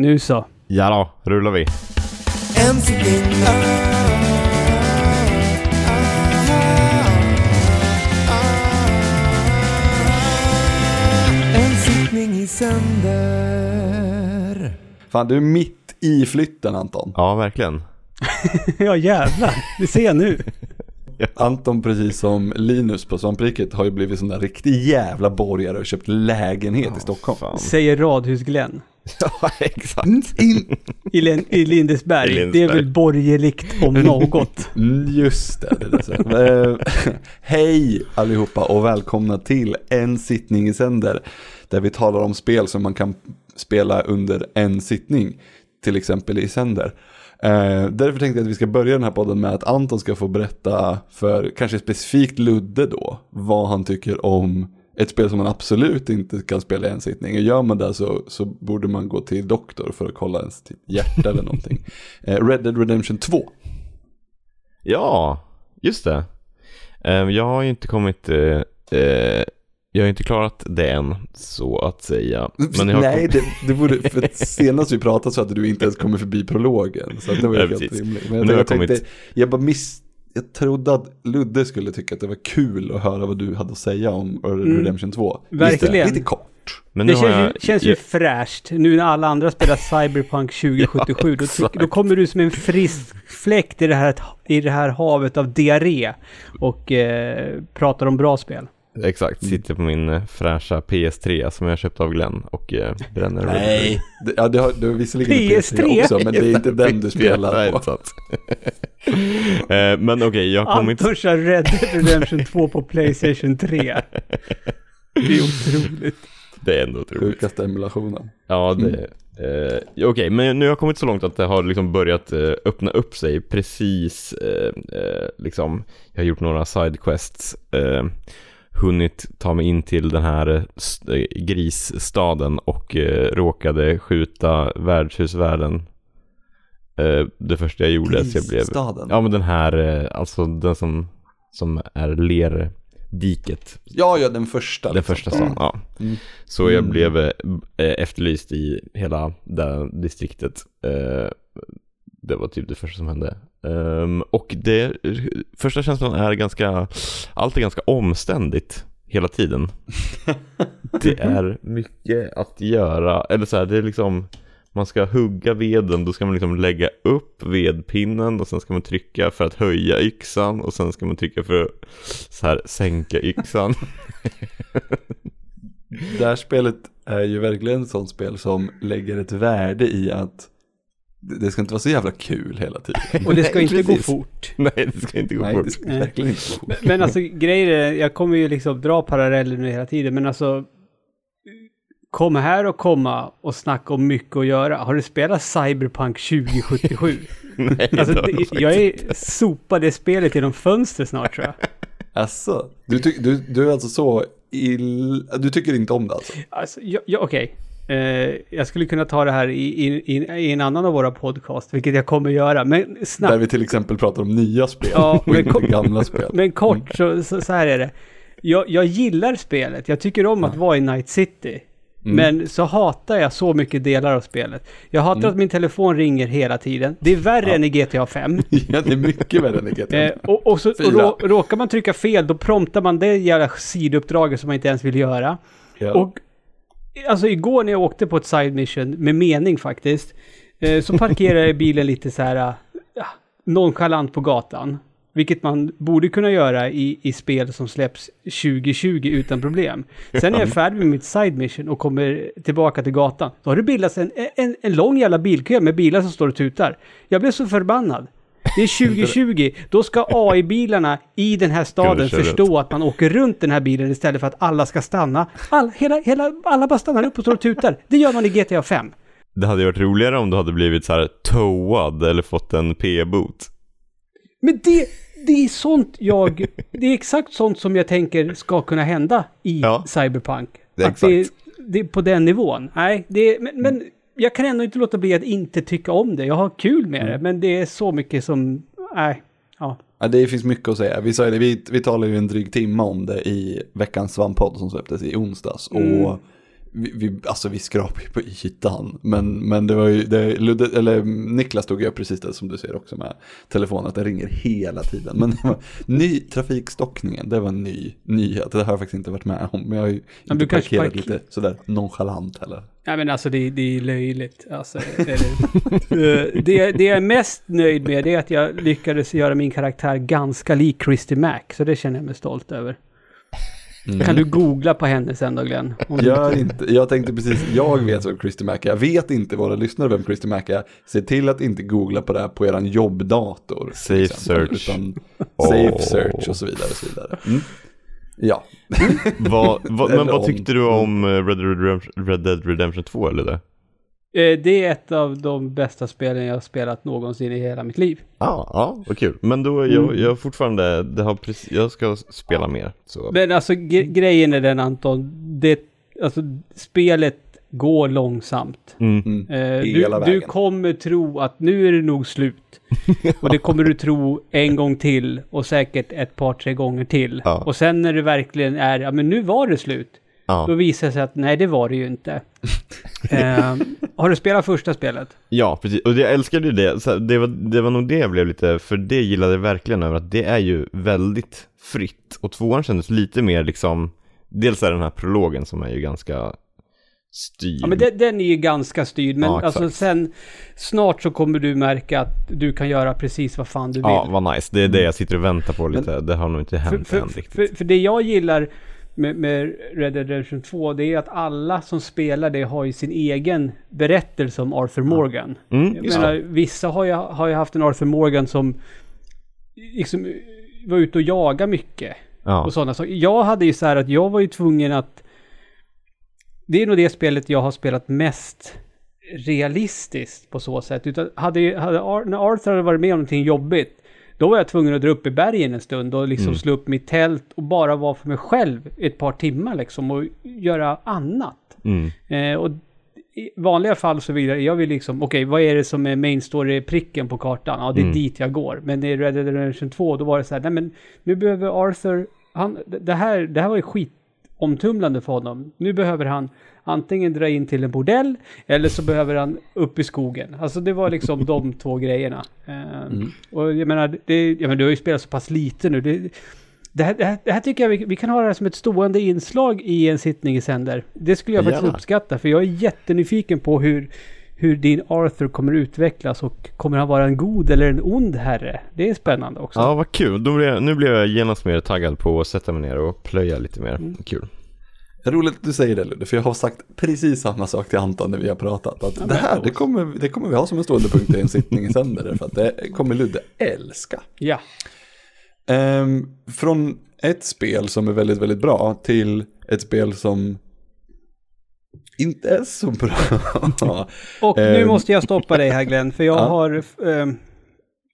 Nu så. Ja då, rullar vi. Fan, du är mitt i flytten Anton. Ja, verkligen. ja jävlar, det ser jag nu. Anton, precis som Linus på Svampriket, har ju blivit sån där riktig jävla borgare och köpt lägenhet i Stockholm. Fan. Säger Radhus-Glenn. Ja, exakt. In, I, Len- I Lindesberg. I Det är väl borgerligt om något. Mm, Just det. det, det. Eh, Hej allihopa och välkomna till En sittning i sänder. Där vi talar om spel som man kan spela under en sittning. Till exempel i sänder. Eh, därför tänkte jag att vi ska börja den här podden med att Anton ska få berätta för kanske specifikt Ludde då. Vad han tycker om ett spel som man absolut inte kan spela i en sittning. Och gör man det så, så borde man gå till doktor för att kolla ens typ hjärta eller någonting. Eh, Red Dead Redemption 2. Ja, just det. Eh, Jag har ju inte kommit... eh, Jag har inte klarat det än, så att säga. Men jag har Nej, det, det borde, för senast vi pratade så hade du inte ens kommit förbi prologen. Så det var ju helt rimligt. Men jag, har jag, jag tänkte, kommit- jag bara miss, jag trodde att Ludde skulle tycka att det var kul att höra vad du hade att säga om Mm. Redemption 2. Verkligen. Lite, lite kort. Men nu Det känns, ju, jag, känns ju fräscht. Nu när alla andra spelar Cyberpunk 2077, då, tyck, då kommer du som en frisk fläkt i det här, i det här havet av diarré och eh, pratar om bra spel. Exakt, sitter på min eh, fräscha PS3 som jag köpt av Glenn och eh, bränner. Nej. Det, ja, det har, det har visserligen en PS3 PS3 också, men det är inte den du spelar på. Eh, Men okej, jag har kommit... Anton Red Dead Redemption 2 på Playstation 3. Det är otroligt. Det är ändå otroligt. Sjukaste emulationen. Ja, det... Eh, Okej, men nu har jag kommit så långt att det har liksom börjat eh, öppna upp sig precis eh, eh, liksom. Jag har gjort några sidequests. Hunnit ta mig in till den här eh, eh, grisstaden och eh, råkade skjuta värdshusvärden. Det första jag gjorde. Så jag blev, Staden. ja men den här, alltså den som, som är lerdiket. Ja, ja, den första. Den liksom. första stan, ja. Mm. Så jag Mm. blev eh, efterlyst i hela det distriktet. Eh, Det var typ det första som hände. Ehm, Och det, första känslan är ganska, allt är ganska omständigt hela tiden. Det är mycket att göra, eller så här, det är liksom man ska hugga veden, då ska man liksom lägga upp vedpinnen och sen ska man trycka för att höja yxan och sen ska man trycka för att så här sänka yxan. Det här spelet är ju verkligen ett sånt spel som lägger ett värde i att det ska inte vara så jävla kul hela tiden. Och det ska inte gå fort. Nej, det ska inte gå Nej, fort. det ska verkligen inte gå fort. Men alltså grejer är, jag kommer ju liksom dra paralleller nu hela tiden, men alltså Kom här och komma och snacka om mycket att göra. Har du spelat Cyberpunk 2077? Nej, Alltså, det det, jag är sopad det spelet genom fönstret snart tror jag. Alltså, du, ty- du, du är alltså så ill... Du tycker inte om det alltså? Alltså, okej. Eh, jag skulle kunna ta det här i, i, i, en annan av våra podcast, vilket jag kommer göra. Men Där snabbt. vi till exempel pratar om nya spel Ja, och inte gamla spel. Men kort så, så, så här är det. Jag, jag gillar spelet. Jag tycker om att vara i Night City. Mm. Men så hatar jag så mycket delar av spelet. Jag hatar Mm. att min telefon ringer hela tiden. Det är värre än i GTA 5. Ja, det är mycket värre än i GTA. Eh, och, och, så, och rå, råkar man trycka fel, då promptar man det jävla sidouppdraget som man inte ens vill göra. ja. Och alltså igår när jag åkte på ett side mission, med mening faktiskt, eh, så parkerade jag bilen lite så här äh, nonchalant på gatan. Vilket man borde kunna göra i, i spel som släpps 2020 utan problem. Sen är jag färdig med mitt side mission och kommer tillbaka till gatan. Då har det bildats en, en, en lång jävla bilkö med bilar som står och tutar. Jag blev så förbannad. Det är 2020. Då ska AI-bilarna i den här staden förstå att man åker runt den här bilen istället för att alla ska stanna. All, hela, hela, alla bara stannar upp och står och tutar. Det gör man i GTA 5. Det hade varit roligare om du hade blivit så här towad eller fått en P-bot. Men det, det är sånt jag... Det är exakt sånt som jag tänker ska kunna hända i Ja. Cyberpunk. Det är att det, exakt. det är på den nivån. Nej, det, men, men jag kan ändå inte låta bli att inte tycka om det. Jag har kul med det, men det är så mycket som... Nej. Ja. Ja, det finns mycket att säga. Vi, sa ju det, vi, vi talade ju en dryg timme om det i veckans svamppodd som släpptes i onsdags. Mm. Och vi, vi, alltså vi skrapar ju på ytan. Men, men det var ju, det, eller Niklas tog ju precis det som du ser också med telefonen, att den ringer hela tiden. Men det var, ny trafikstockningen, det var en ny nyhet. Det har jag faktiskt inte varit med om. Men jag har ju Men inte parkerat park- lite sådär nonchalant heller. Ja men alltså det, det är löjligt. Alltså, är det, Eh, det, jag är mest nöjd med är att jag lyckades göra min karaktär ganska lik Christy Mac. Så det känner jag mig stolt över. Kan du googla på henne sen då Glenn? Gör inte, jag tänkte precis, jag vet vem Christy Mac är. Jag vet inte våra lyssnare vem Christy Mac är. Se till att inte googla på det här på eran jobbdator. Safe exempel, search. Utan Åh. safe search och så vidare. Och så vidare. Mm. Ja, Vad, vad, men vad tyckte du om eh, Red Dead, Redemption, Red Dead Redemption 2 eller det? Eh, Det är ett av de bästa spelen jag har spelat någonsin i hela mitt liv. Ja, ja, vad kul. Men då, jag, jag fortfarande, det har precis, jag ska spela mer. Så. Men alltså grejen är den Anton, det, alltså spelet går långsamt. Mm. mm. Eh, Hela du, du kommer tro att nu är det nog slut. Och det kommer du tro en gång till och säkert ett par, tre gånger till. Ja. Och sen när det verkligen är, ja men nu var det slut. Då Ja. visar det sig att nej, det var det ju inte. eh, har du spelat första spelet? ja, precis. Och jag älskade ju det. Så det, var, det var nog det jag blev lite, för det gillade jag verkligen över att det är ju väldigt fritt. Och tvåan kändes lite mer liksom, dels är den här prologen som är ju ganska styrd. Ja men det, den är ju ganska styrd. Men Ja, alltså sen, snart så kommer du märka att du kan göra precis vad fan du vill. Ja, vad nice. Det är det jag sitter och väntar på lite. det har nog inte För, hänt för, än för, riktigt. för det jag gillar med, med Red Dead Redemption 2, det är att alla som spelar det har ju sin egen berättelse om Arthur Morgan. Mm, Jag menar, vissa har ju, har ju haft en Arthur Morgan som liksom var ute och jaga mycket. Ja. Och sådana saker. Jag hade ju så här att jag var ju tvungen att... Det är nog det spelet jag har spelat mest realistiskt på så sätt. Utan hade, hade när Arthur hade varit med om någonting jobbigt, då var jag tvungen att dra upp i bergen en stund och liksom slå upp mitt tält och bara vara för mig själv ett par timmar liksom och göra annat. Mm. Eh, och i vanliga fall så vill jag, jag vill liksom, okej vad är det som är main story-pricken på kartan? Ja, det är Mm. dit jag går. Men i Red Dead Redemption 2, då var det så här, nej men nu behöver Arthur, han, det här, det här var ju skitomtumlande för honom. Nu behöver han antingen dra in till en bordell eller så behöver han upp i skogen. Alltså det var liksom de två grejerna. Eh, Och jag menar, det, jag menar, du har ju spelat så pass lite nu. Det, det här, det, här, det här tycker jag vi, vi kan ha det här som ett stående inslag i en sittning i sänder. Det skulle jag faktiskt Gärna. uppskatta för jag är jättenyfiken på hur, hur din Arthur kommer utvecklas och kommer han vara en god eller en ond herre? Det är spännande också. Ja, vad kul. Jag, nu blir jag genast mer taggad på att sätta mig ner och plöja lite mer. Mm. Kul. Roligt att du säger det Ludde, för jag har sagt precis samma sak till Anton när vi har pratat. Att det här, det kommer, det kommer vi ha som en stående punkt i en sittning i sänder, för att det kommer Ludde älska. Ja. Ehm, från ett spel som är väldigt, väldigt bra till ett spel som inte är så bra. Och nu Ehm. måste jag stoppa dig här Glenn, för jag Ja. har... ehm,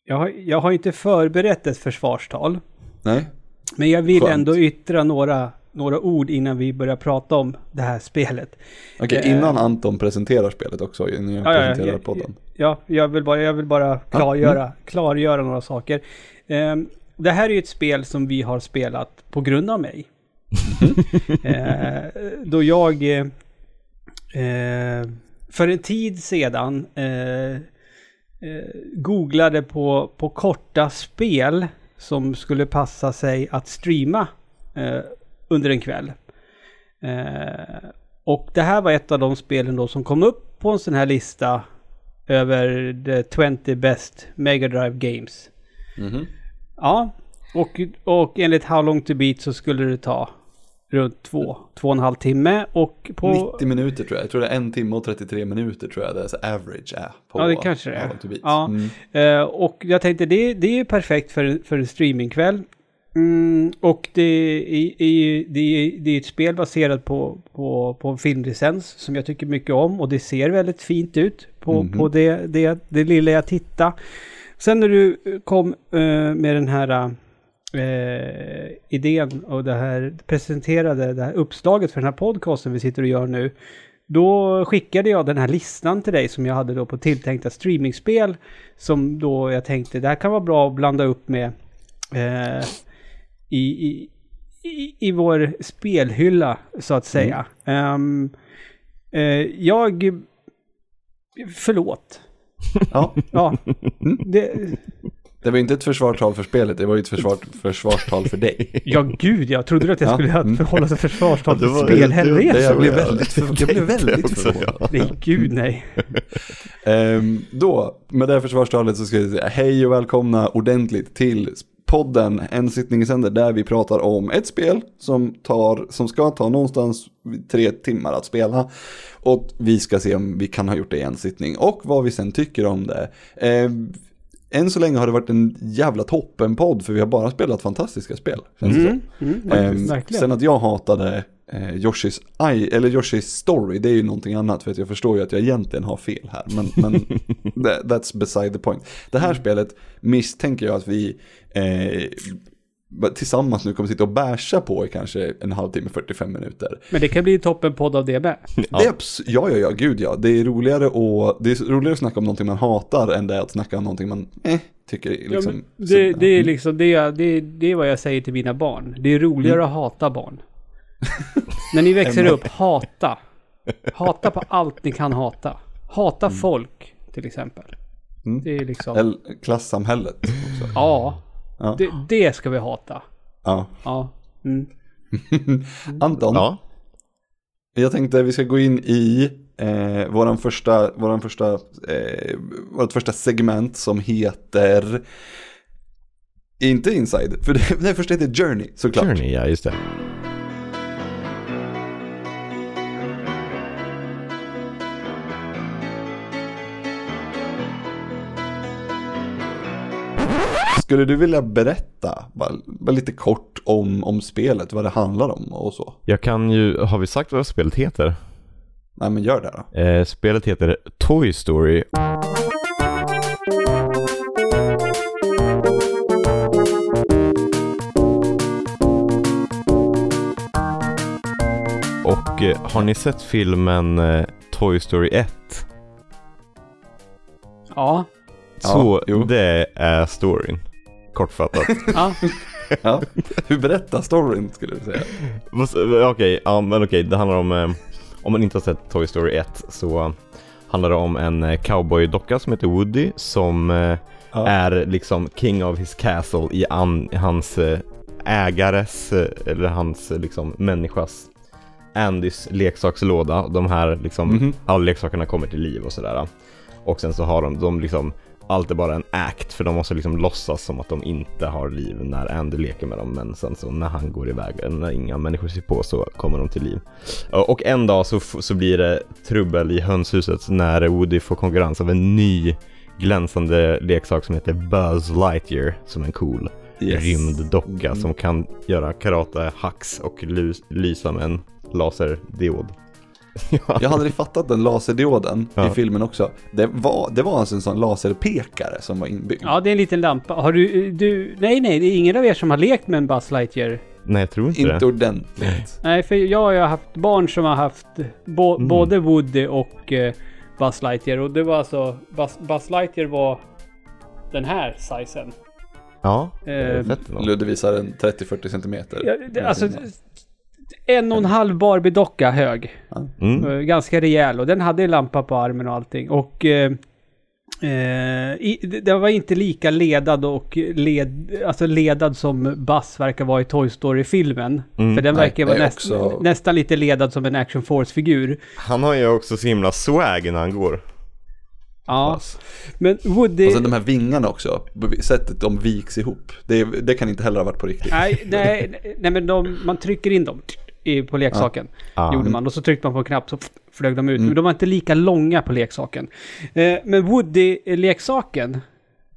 jag, har jag har inte förberett ett försvarstal. Nej, Men jag vill Skönt. ändå yttra några, några ord innan vi börjar prata om det här spelet. okej, Eh. innan Anton presenterar spelet också, innan jag Ja, presenterar ja, podden. Ja, jag vill bara, jag vill bara klargöra, klargöra några saker. Ehm, det här är ju ett spel som vi har spelat på grund av mig. Eh, då jag eh, för en tid sedan eh, googlade på, på korta spel som skulle passa sig att streama under en kväll. Eh, och det här var ett av de spelen då som kom upp på en sån här lista över the 20 best Mega Drive Games. Mhm. Ja, och, och enligt How Long To Beat så skulle det ta runt två, två och en halv timme och på... 90 minuter tror jag, jag tror det är en timme och 33 minuter tror jag det är så average är på Ja, det kanske det är. Ja. Mm. Eh, och jag tänkte det, det är ju perfekt för, för en streamingkväll. Mm, och det är, är, det, är, det är ett spel baserat på, på, på en filmlicens som jag tycker mycket om och det ser väldigt fint ut på, Mhm. på det, det, det lilla jag tittar. Sen när du kom eh, med den här eh, idén och det här presenterade det här uppslaget för den här podcasten vi sitter och gör nu. Då skickade jag den här listan till dig som jag hade då på tilltänkta streamingspel. Som då jag tänkte det här kan vara bra att blanda upp med eh, i, i, i, vår spelhylla, så att säga. Ehm, eh, jag... Förlåt. Ja, Ja, det, det var inte ett försvarstal för spelet, det var ju ett försvar, försvarstal för dig. ja gud, jag trodde att jag Ja, skulle ha mm. förhålla sig försvarstal Ja, det till Det, spelhellresor. jag blev ja. väldigt, för, jag blev väldigt också, förvånad. Nej, gud nej. Ehm, då, med det här försvarstalet så ska jag säga hej och välkomna ordentligt till podden En sittning i sänder där vi pratar om ett spel som, tar, som ska ta någonstans tre timmar att spela. Och vi ska se om vi kan ha gjort det i en sittning och vad vi sen tycker om det. Ehm, än så länge har det varit en jävla toppenpodd för vi har bara spelat fantastiska spel. Mm, mm, verkligen. sen att jag hatade eh, Yoshis, I, eller Yoshis story, det är ju någonting annat för att jag förstår ju att jag egentligen har fel här. Men, men that, that's beside the point. Det Mm. här spelet misstänker jag att vi eh, tillsammans nu kommer sitta och bärsa på i kanske en halvtimme, 45 minuter. Men det kan bli toppenpodd av det med. Det är ja, ja, ja, gud ja. Det är roligare att, det är roligare att snacka om någonting man hatar än det är att snacka om någonting man eh, tycker Ja, liksom. men det, det är liksom, det är, det, det är vad jag säger till mina barn. Det är roligare att hata barn. När ni växer upp, hata. Hata på allt ni kan hata. Hata folk, till exempel. Mm. Det är liksom, Eller klassamhället också. ja. Ja. Det, det ska vi hata. Ja. Ja. Mm. Anton, Ja, Jag tänkte vi ska gå in i eh, våran första, våran första, eh, vårt första segment som heter inte Inside, för det, det första heter Journey såklart. Journey, ja just det. Skulle du vilja berätta bara, bara lite kort om, om spelet, vad det handlar om och så? Jag kan ju, har vi sagt vad spelet heter? Nej men gör det då. Eh, spelet heter Toy Story. Och eh, har ni sett filmen eh, Toy Story 1? Ja. Så jo. det är storyn. Kortfattat. ja. Ja. Hur berättar storyn skulle du säga? S- Okej, ja men okej, det handlar om, eh, om man inte har sett Toy Story 1 så handlar det om en eh, cowboydocka som heter Woody som eh, Ja. är liksom king of his castle i, an, hans eh, ägares, eh, eller hans eh, liksom människas Andys leksakslåda. De här liksom, Mhm. alla leksakerna kommer till liv och sådär. Och sen så har de, de liksom, allt är bara en act för de måste liksom låtsas som att de inte har liv när Andy leker med dem. Men sen så när han går iväg, när inga människor ser på så kommer de till liv. Och en dag så, så blir det trubbel i hönshuset när Woody får konkurrens av en ny glänsande leksak som heter Buzz Lightyear som är en cool Yes. rymddocka Mm. som kan göra karate hacks och lys- lysa med en laserdiod. ja. Jag hade aldrig fattat den laserdioden Ja. i filmen också. Det var, det var alltså en sån laserpekare som var inbyggd. ja, det är en liten lampa. Har du, du... Nej, nej, det är ingen av er som har lekt med en Buzz Lightyear. Nej, jag tror inte, Inte det. ordentligt. Nej, för jag har haft barn som har haft bo, Mm. både Woody och eh, Buzz Lightyear. Och det var alltså... Buzz, Buzz Lightyear var den här sizen. Ja, Eh. Ludde visar en 30-40 centimeter. Ja, det, alltså... En och en halv Barbie-docka hög. Mm. Eh, Ganska rejäl och den hade en lampa på armen och allting. Och eh, eh, i, det- den var inte lika ledad och led, alltså ledad som Buzz verkar vara i Toy Story-filmen. Mm, För den nej, verkar vara näst, också- nästan lite ledad som en Action Force-figur. Han har ju också så himla swag när han går. Ja, men Woody... Och sen de här vingarna också, sättet de viks ihop. Det, det kan inte heller ha varit på riktigt. Nej, nej, nej men de, man trycker in dem i, på leksaken. Ja. Gjorde man. Och så tryckte man på en knapp så flög de ut. Mm. Men de var inte lika långa på leksaken. Eh, men Woody-leksaken,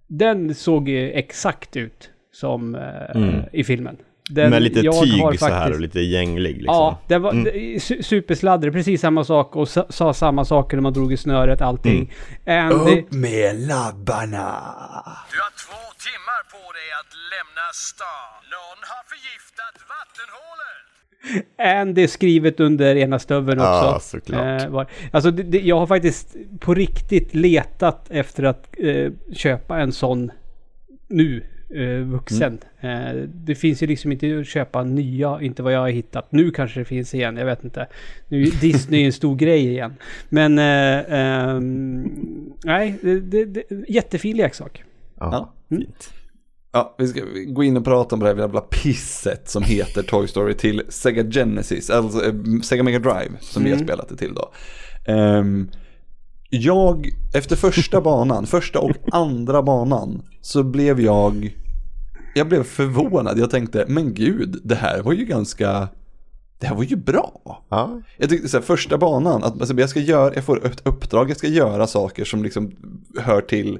den såg ju exakt ut som eh, Mm. i filmen. Den, Med lite tyg har så här faktiskt- och lite gänglig liksom. Ja, det var Mm. supersladdrig, precis samma sak och sa, sa samma saker när man drog i snöret, allting. Mm. Andy, Upp med labbarna! Du har två timmar på dig att lämna stan. Någon har förgiftat vattenhålen. Andy skrivet under ena stöveln också. Ja, såklart. Eh, var, alltså det, det, jag har faktiskt på riktigt letat efter att eh, köpa en sån nu. Eh, vuxen. Eh, det finns ju liksom inte att köpa nya, inte vad jag har hittat. Nu kanske det finns igen, jag vet inte. Nu är Disney en stor grej igen. Men eh, ehm, nej, det, det, det, jättefin leksak. Ja, Mm. fint. Ja, vi ska gå in och prata om det här jävla pisset som heter Toy Story till Sega Genesis, alltså eh, Sega Mega Drive som vi har spelat det till då. Ehm, jag, efter första banan, första och andra banan, så blev jag, jag blev förvånad. Jag tänkte, men gud, det här var ju ganska, det här var ju bra. Ja, Jag tyckte så här, första banan, att alltså, jag ska göra, jag får ett uppdrag, jag ska göra saker som liksom hör till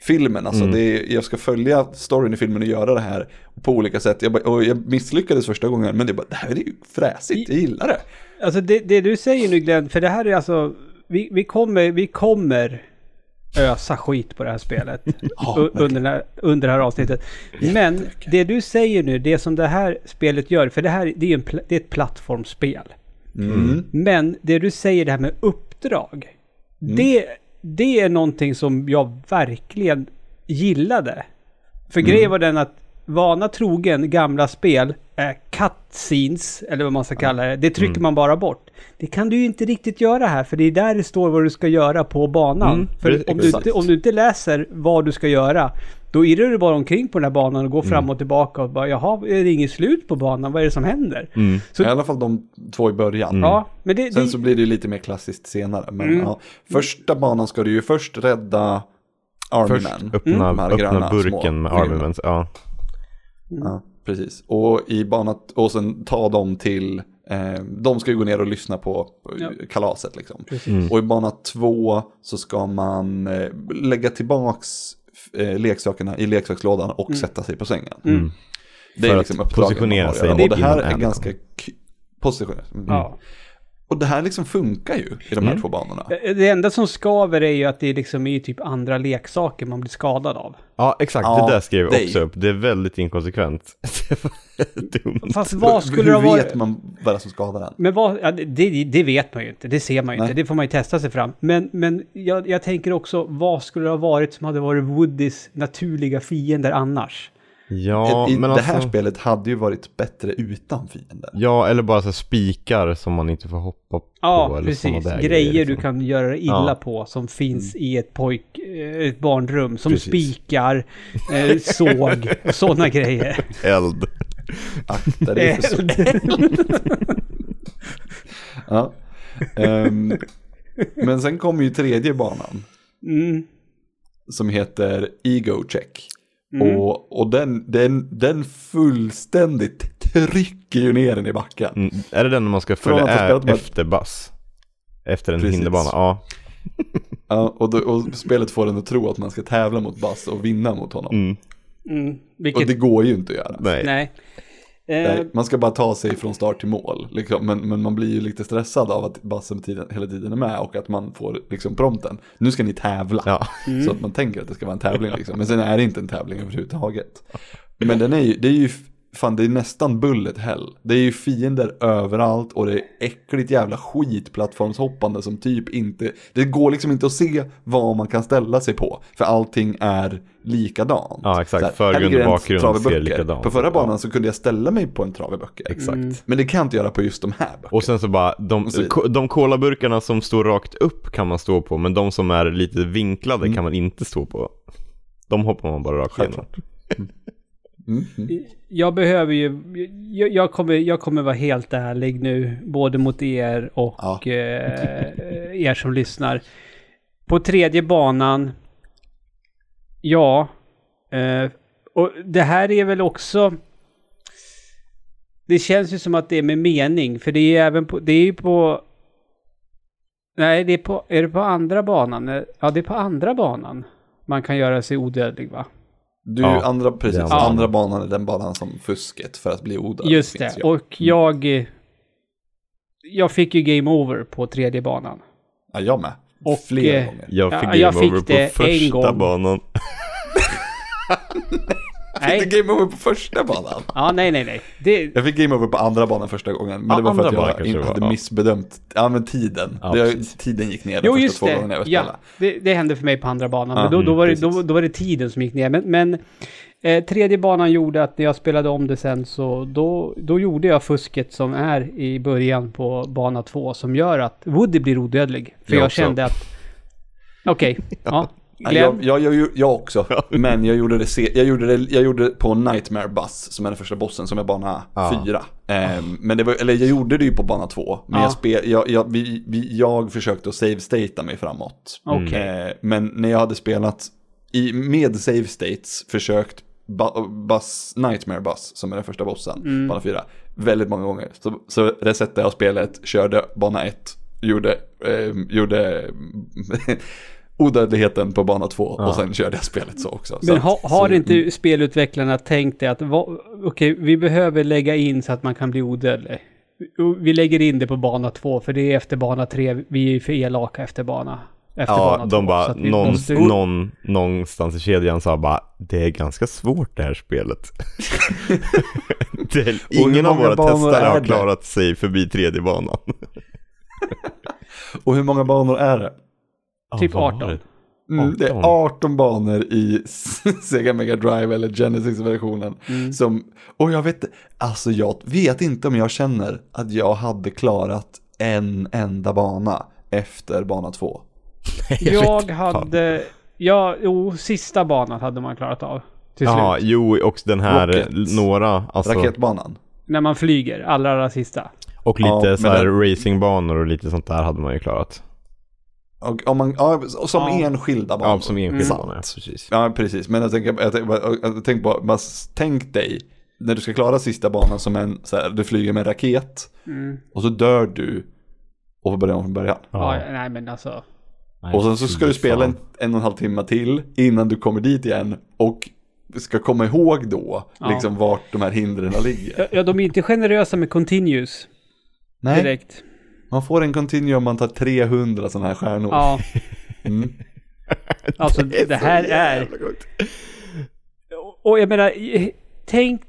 filmen. Alltså det är, jag ska följa storyn i filmen och göra det här på olika sätt. Jag, bara- och jag misslyckades första gången, men det, bara, det här är ju fräsigt, jag gillar det. Alltså det, det du säger nu Glenn, för det här är alltså, vi, vi, kommer, vi kommer ösa skit på det här spelet u- under, här, under det här avsnittet. Men det du säger nu, det som det här spelet gör, för det här det är, en, det är ett plattformsspel. Mm. Men det du säger det här med uppdrag, det, det är någonting som jag verkligen gillade. För grejen var den att vana trogen gamla spel, eh, cutscenes, eller vad man ska kalla det, det trycker man bara bort. Det kan du ju inte riktigt göra här, för det är där det står vad du ska göra på banan. Mm, för om du, inte, om du inte läser vad du ska göra, då irrar du bara omkring på den här banan och går Mm. fram och tillbaka och bara jaha, är det inget slut på banan? Vad är det som händer? Mm. Så- I alla fall de två i början. Ja, men det... Sen det så blir det ju lite mer klassiskt senare. Men Mm. ja, första banan ska du ju först rädda Army först öppna, De här gröna öppna burken små med. Armaments. Ja. Ja, precis. Och i banan, och sen ta dem till, eh, de ska ju gå ner och lyssna på på Ja. kalaset liksom. Precis. Och i bana två så ska man eh, lägga tillbaks eh, leksakerna i leksakslådan och sätta sig på sängen. Mm. Det är För liksom att positionera sig. Och det här är ganska k- positionera. Mm. Ja. Och det här liksom funkar ju i de här Mm. två banorna. Det enda som skaver är ju att det liksom är typ andra leksaker man blir skadad av. ja, exakt. Ja, det där skrev jag det också upp. Det är väldigt inkonsekvent. det var dumt. Fast vad skulle det Hur ha varit? vet man vad det som skadar den? Men vad, ja, det, det vet man ju inte, det ser man ju Nej. inte, det får man ju testa sig fram. Men, men jag, jag tänker också, vad skulle det ha varit som hade varit Woodys naturliga fiender annars? Ja, I, men det alltså... här spelet hade ju varit bättre utan fiender. Ja, eller bara så spikar som man inte får hoppa på. Ja, precis. där Grejer du liksom. kan göra illa Ja. på som finns i ett pojk, eh, ett barnrum. Som Precis. spikar, eh, såg, sådana grejer. Eld. Akta dig för så. Ja. Ehm, men sen kommer ju tredje banan Mm. som heter Ego Check. Mm. Och, och den, den, den fullständigt trycker ju ner den i backen. Mm. Är det den man ska följa med- efter Bass? Efter en Precis. hinderbana? Ja. Ja, och, då, och spelet får en att tro att man ska tävla mot Bass och vinna mot honom. Mm. Mm. Och Vilket, det går ju inte att göra. Nej. nej. Eh, Nej, man ska bara ta sig från start till mål. Liksom. Men, men man blir ju lite stressad av att bassen tiden, hela tiden är med och att man får liksom prompten. Nu ska ni tävla. Ja. Så att man tänker att det ska vara en tävling liksom. Men sen är det inte en tävling överhuvudtaget. Men den är ju, det är ju, fan det är nästan bullet hell. Det är ju fiender överallt och det är äckligt jävla skitplattformshoppande som typ inte, det går liksom inte att se vad man kan ställa sig på. För allting är likadant. Ja, exakt. Förgrund och bakgrund ser likadant På förra banan ja. så kunde jag ställa mig på en trave böcker. Exakt. Men det kan jag inte göra på just de här böckerna. Och sen så bara, de, de kolaburkarna som står rakt upp kan man stå på, men de som är lite vinklade Mm. kan man inte stå på. De hoppar man bara rakt igenom. Mm, mm. Jag behöver ju, jag, jag, kommer, jag kommer vara helt ärlig nu, både mot er och Ja. eh, er som lyssnar. På tredje banan, ja, eh, och det här är väl också, det känns ju som att det är med mening, för det är ju även på, det är ju på, nej, det är på, är det på andra banan? Eh, Ja, det är på andra banan man kan göra sig odödlig va? Du, Ja, andra, precis, andra. andra banan är den banan som fusket för att bli odödlig. Just det, ju. och jag... eh, Jag fick ju game over på tredje banan. Ja, jag med. Och, Flera eh, gånger. Jag Ja, fick jag game fick over på första banan. Nej. game over på första banan. Ja, nej, nej, nej. Det, Jag fick game over på andra banan första gången, men Ja, det var för att jag inte var, hade ja. missbedömt ja, men tiden. Ja, det, tiden gick ner de jo, första just två gångerna jag det. Ja, spelade. det, det hände för mig på andra banan. Ja, men då, då, mm, var det, då, precis. då var det tiden som gick ner. Men, men eh, tredje banan gjorde att när jag spelade om det sen så då, då gjorde jag fusket som är i början på bana två som gör att Woody blir odödlig. För Jag jag, kände att... Okej, ja. Ja? Jag, jag, jag, jag också, men jag gjorde, det se, jag, gjorde det, jag gjorde det på Nightmare Bus, som är den första bossen, som är bana Ja. fyra. Ehm, men det var, eller jag gjorde det ju på bana två, men Ja. jag, spe, jag, jag, vi, vi, jag försökte att save statea mig framåt. Okej. Ehm, men när jag hade spelat i, med save states, försökt bus, Nightmare Bus, som är den första bossen, Mm. bana fyra, väldigt många gånger. Så, så resetade jag spelet, körde bana ett, gjorde, ehm, gjorde odödligheten på bana två och sen körde jag spelet så också. Så Men ha, så- har inte spelutvecklarna tänkt det att va- okej, vi behöver lägga in så att man kan bli odödlig. Vi lägger in det på bana två för det är efter bana tre. Vi är för elaka efter bana. Efter Ja, bana de två, bara, så någon, måste- någon, någonstans i kedjan sa bara, det är ganska svårt det här spelet. det är, ingen av våra testare har klarat sig förbi tredje banan. Och hur många banor är det? Typ Ja, vad 18. var det? Mm, det är 18. 18 banor i Sega Mega Drive eller Genesis-versionen. Mm. Som, och jag vet, alltså jag vet inte om jag känner att jag hade klarat en enda bana efter bana två. Jag hade... Ja, jo, sista banan hade man klarat av. Till Ja, slut. jo, och den här, Rocket. några, alltså, Raketbanan. När man flyger, allra, allra sista. och lite Ja, så här den- racingbanor och lite sånt där hade man ju klarat. Och, om man, ja, och som Ja. enskilda banor. Ja, som enskilda Mm. banor, ja, precis. Ja, precis. Men jag tänker, jag tänker, jag tänker, tänk på, man, tänk dig när du ska klara sista banan som en, så här, du flyger med en raket Mm. och så dör du och får börja om från början. Ja. nej men alltså. Nej, Och sen så ska du spela en, en och en halv timme till innan du kommer dit igen och ska komma ihåg då Ja. liksom vart de här hindren ligger. Ja, de är inte generösa med continuous Nej, direkt. Man får en continue om man tar 300 sådana här stjärnor. Ja, Mm. alltså det här är... Och jag menar, tänk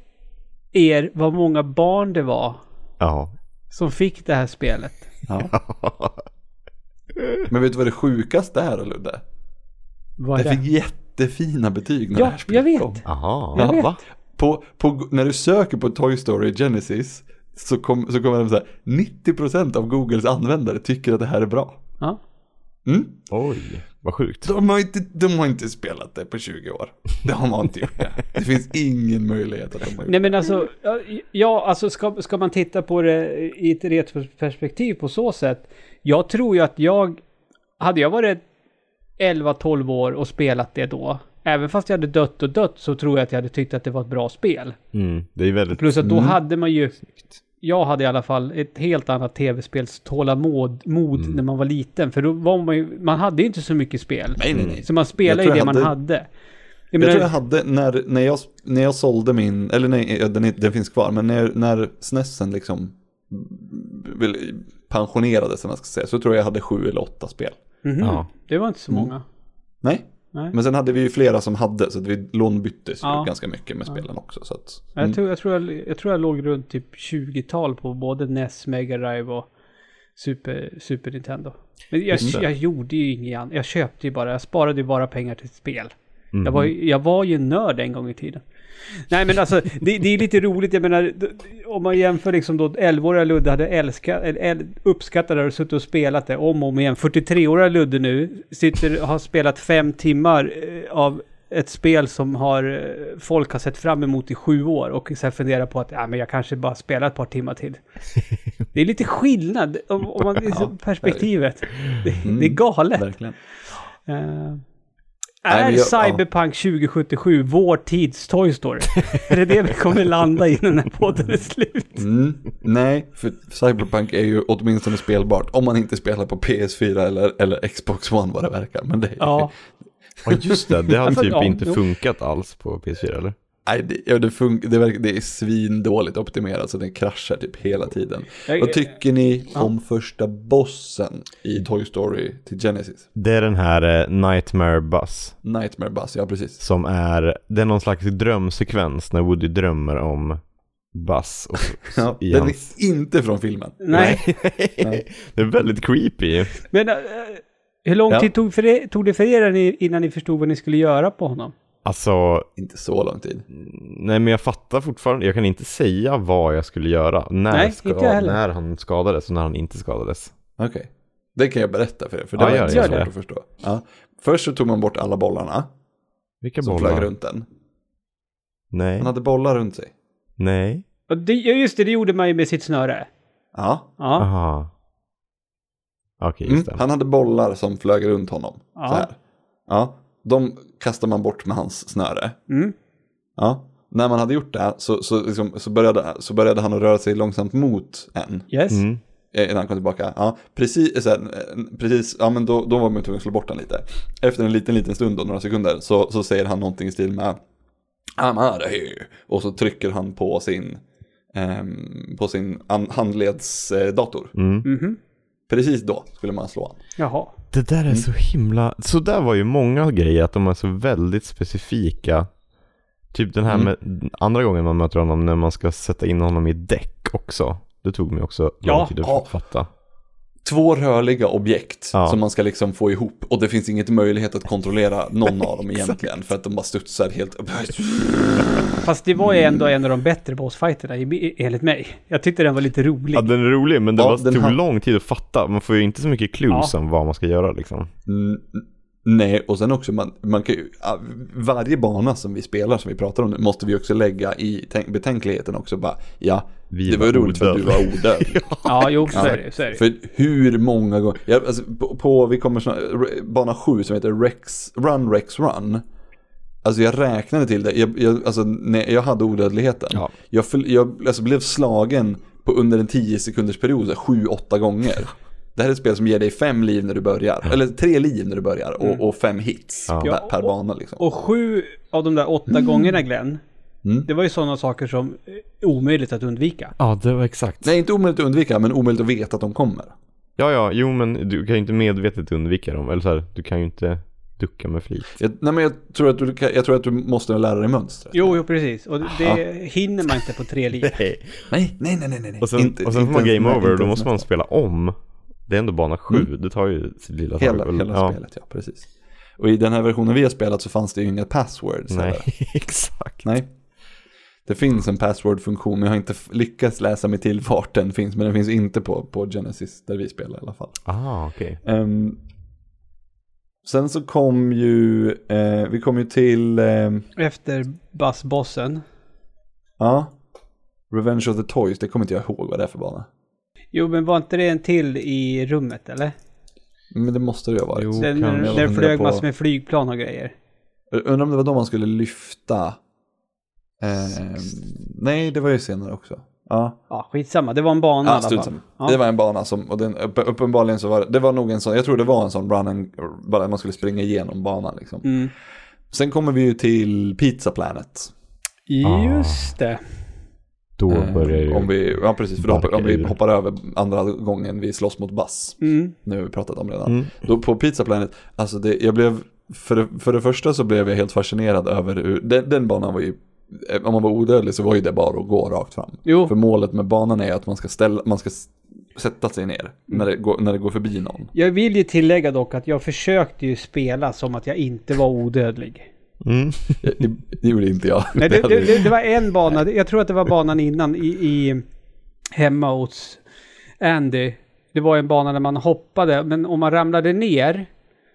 er vad många barn det var Ja. som fick det här spelet. Ja. Men vet du vad det sjukaste är Ludde? Vad är Det det? fick jättefina betyg när Ja, det här spelet jag vet. kom. Jaha, Jag vet. På, på, när du söker på Toy Story Genesis så, kom, så kommer det så här 90% av Googles användare tycker att det här är bra. Ja. Mm? Oj, vad sjukt. De, har inte, de har inte spelat det på 20 år. De har inte gjort det. Det finns ingen möjlighet att de har gjort Nej men alltså, ja, alltså ska, ska man titta på det i ett retroperspektiv på så sätt. Jag tror ju att jag, hade jag varit 11-12 år och spelat det då, även fast jag hade dött och dött så tror jag att jag hade tyckt att det var ett bra spel. Mm, det är väldigt... Plus att då hade man ju, jag hade i alla fall ett helt annat tv-spelstålamod mod när man var liten. För då var man ju, man hade ju inte så mycket spel. Nej, nej, nej. Så man spelade ju det jag man hade- hade. Jag Jag menar, tror jag hade, när, när, jag, när jag sålde min, eller nej, den, den finns kvar, men när, när SNESen liksom pensionerades, som man ska säga, så tror jag jag hade sju eller åtta spel. mhm, Ja. det var inte så många. Nej, Nej. men sen hade vi ju flera som hade, så att vi lånbyttes Ja. ganska mycket med spelen också. Så att, Jag, mm. tror, jag, tror jag, jag tror jag låg runt typ 20-tal på både NES, Mega Drive och Super, Super Nintendo. Men jag, det. jag gjorde ju inget annat. Jag köpte ju bara, jag sparade ju bara pengar till spel. Mhm. Jag, var, ju- jag var ju nörd en gång i tiden. Nej men alltså, det, det är lite roligt. Jag menar, om man jämför liksom då 11-åriga Ludde hade älskat, äl- uppskattat det och suttit och spelat det om och om igen. 43-åriga Ludde nu sitter har spelat fem timmar eh, av ett spel som har eh, folk har sett fram emot i sju år och sen funderar på att ja, men jag kanske bara spelar ett par timmar till. Det är lite skillnad om, om man, liksom, perspektivet. Det, det är galet. Verkligen. Eh, Nej, är men jag- ja. Cyberpunk 2077 vår tids Toy Story? är det det vi kommer landa i när den här podden är slut? Mm, nej, för Cyberpunk är ju åtminstone spelbart om man inte spelar på PS4 eller, eller Xbox One vad det verkar. Men det, Ja, Ja, just det. Det har Ja, för- typ ja, inte funkat alls på PS4, eller? Nej, det, ja, det, fun- det, verkar, det är svindåligt optimerat så den kraschar typ hela tiden. Jag- Vad tycker ni om första bossen i Toy Story till Genesis? Det är den här eh, Nightmare Bus. Nightmare Bus, ja precis. Som är, det är någon slags drömsekvens när Woody drömmer om Buzz. Och, Ja, i den hans- är inte från filmen. Nej, det är väldigt creepy. men eh, hur lång Ja. tid tog, för er, tog det för er innan ni förstod vad ni skulle göra på honom? Alltså, Inte så lång tid. nej men jag fattar fortfarande, jag kan inte säga vad jag skulle göra. När, Nej, ska, när han skadades och när han inte skadades. Okej. Det kan jag berätta för er, för det Ja, var gör inte så svårt det. att förstå. Ja. Först så tog man bort alla bollarna Vilka som bollar? flög runt den. Nej. Han hade bollar runt sig. Nej. Och det, ja, just det, det gjorde man ju med sitt snöre. Ja, Ja, Aha. Okej, mm. just det. han hade bollar som flög runt honom. Ja. Så här. Ja, de kastar man bort med hans snöre. mm. Ja, när man hade gjort det så, så, liksom, så, började, så började han att röra sig långsamt mot en. yes. Mm. eh, Innan han kom tillbaka. Ja, precis, så här, eh, precis ja men då, då var man tvungen att slå bort den lite. Efter en liten, liten stund, då, några sekunder, så, så säger han någonting i stil med I'm out of here. Och så trycker han på sin, ehm, på sin an- handledsdator. Mm. Mhm. Precis då skulle man slå han. Jaha. Det där är så himla, så där var ju många grejer att de är så väldigt specifika. Typ den här Mm. med andra gången man möter honom när man ska sätta in honom i däck också. Det tog mig också lång Ja. tid att Ja. fatta. Två rörliga objekt Ja. som man ska liksom få ihop. Och det finns inget möjlighet att kontrollera någon av dem egentligen. För att de bara studsar helt... Fast det var ju ändå en av de bättre bossfighterna i- enligt mig. Jag tyckte den var lite rolig. Ja den är rolig men det Ja, var, tog har- lång tid att fatta. Man får ju inte så mycket clues om vad man ska göra liksom. Mm, Nej, och sen också, man, man kan ju, varje bana som vi spelar, som vi pratar om nu, måste vi också lägga i tänk, betänkligheten också. Bara, ja, Vi det var ju var roligt för att du var odödlig. Ja, jo, så Ja. är det. Så är det. För hur många gånger, ja, alltså, på, på, vi kommer snart, bana 7 som heter Rex, Run Rex Run. Alltså jag räknade till det, jag, jag, alltså, när jag hade odödligheten. Ja. Jag, jag alltså, blev slagen på under en 10 sekunders period, så här, sju, åtta gånger. Det här är ett spel som ger dig fem liv när du börjar, eller tre liv när du börjar och, och fem hits Ja. per, per och- bana liksom. Och sju av de där åtta gångerna Glenn, Mm. det var ju sådana saker som är omöjligt att undvika. Ja det var exakt. Nej, inte omöjligt att undvika, men omöjligt att veta att de kommer. Ja ja, jo men du kan ju inte medvetet undvika dem. Eller så här, du kan ju inte ducka med flit. Jag, nej, men jag tror, att du, jag tror att du måste lära dig mönstret. Jo, jo, precis. Och det hinner man inte på tre liv. Nej, nej, nej, nej, nej. Och sen, Inte- och sen får man game nej, over och då måste man spela om. Det är ändå bana sju, det tar ju sitt lilla tag. Hela, hela ja. spelet, ja precis. Och i den här versionen vi har spelat så fanns det ju inga passwords. Nej, exakt. Nej. Det finns en password-funktion, men jag har inte lyckats läsa mig till vart den finns. Men den finns inte på, på Genesis, där vi spelar i alla fall. Ah, okej. Ehm, sen så kom ju, eh, vi kom ju till, ehm, Efter bassbossen. ja, Revenge of the Toys, det kommer inte jag ihåg vad det är för bana. Jo, men var inte det en till i rummet, eller? Men det måste det ju ha varit. Jo. När det flög på- massor med flygplan och grejer. Undrar om det var då man skulle lyfta. Ehm, nej, det var ju senare också. Ja, Ja, skitsamma. Det var en bana i ja alla strunt fall. Ja. Det var en bana som, och den, upp, uppenbarligen så var det, det var nog en sån, jag tror det var en sån run and, bara man skulle springa igenom banan liksom. Mm. Sen kommer vi ju till Pizza Planet. Just det. Då Eh, börjar ju... Om vi, ja precis, för då hoppar, om vi hoppar över andra gången vi slåss mot Bass. Mm. Nu har vi pratat om redan. Mm. Då på Pizza Planet, alltså det, jag blev, för det, för det första så blev jag helt fascinerad över hur, den, den banan var ju, eh, om man var odödlig så var ju det bara att gå rakt fram. Jo. För målet med banan är att man ska ställa, man ska sätta sig ner Mm. när det, går, när det går förbi någon. Jag vill ju tillägga dock att jag försökte ju spela som att jag inte var odödlig. Mm. Det, det gjorde inte jag. Nej, det, det, det, var en bana, jag tror att det var banan innan i, i hemma hos Andy. Det var en bana där man hoppade, men om man ramlade ner,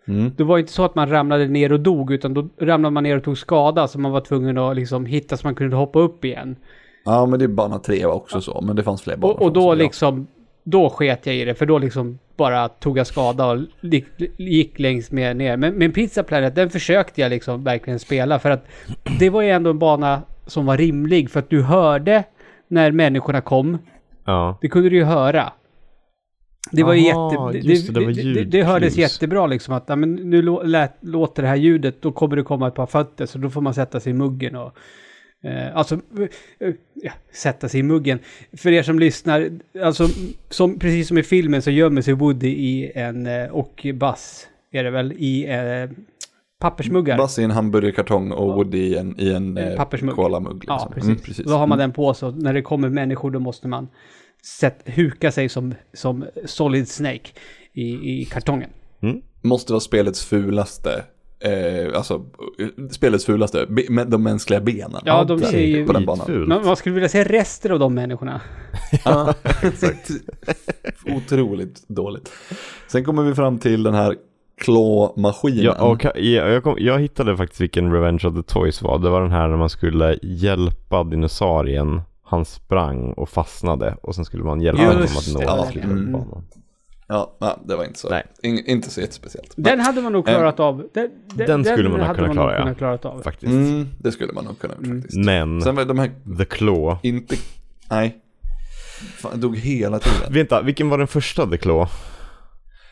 Mm. det var inte så att man ramlade ner och dog, utan då ramlade man ner och tog skada, så man var tvungen att liksom hitta så man kunde hoppa upp igen. Ja men det är bana tre var också så, men det fanns fler banor. Och, och då ja. liksom, då sket jag i det, för då liksom bara tog jag skada och gick, gick längs med ner. Men, men Pizza Planet, den försökte jag liksom verkligen spela, för att det var ju ändå en bana som var rimlig, för att du hörde när människorna kom. Ja. Det kunde du ju höra. Det var Aha, jätte... det, det, var det, det, det hördes jättebra liksom att ja, men nu låter det här ljudet, då kommer det komma ett par fötter, så då får man sätta sig i muggen och alltså, eh, eh, ja, sätta sig i muggen. För er som lyssnar, alltså som, precis som i filmen så gömmer sig Woody i en, eh, och Buzz är det väl, i eh, pappersmuggar. Bass i en hamburgerkartong och Woody i en, i en En eh, pappersmugg. kolamugg. Liksom. Ja, precis. Mm, precis. Då har man Mm. den på sig och när det kommer människor då måste man sätt, huka sig som, som Solid Snake i, i kartongen. Måste vara spelets fulaste, eh, alltså spelets fulaste, be, de mänskliga benen. Ja, de Där, ser ju- På den banan. Man, man skulle vilja se rester av de människorna. Ja, exakt. Otroligt dåligt. Sen kommer vi fram till den här klåmaskinen. Ja, och jag, jag, kom, jag hittade faktiskt vilken Revenge of the Toys var. Det var den här när man skulle hjälpa dinosaurien. Han sprang och fastnade och sen skulle man hjälpa Just honom att nå det. den Ja, slutliga mm. banan. Ja, nej, det var inte så. Nej. In, inte så jättespeciellt. Den hade man nog klarat av. Den, Den skulle man ha hade kunnat nog klara, ja. klarat av. Faktiskt. Mm, det skulle man nog kunna gjort faktiskt. Men Sen var de här, The Claw. inte, nej. Fan, jag dog hela tiden. Vänta, vilken var den första The Claw?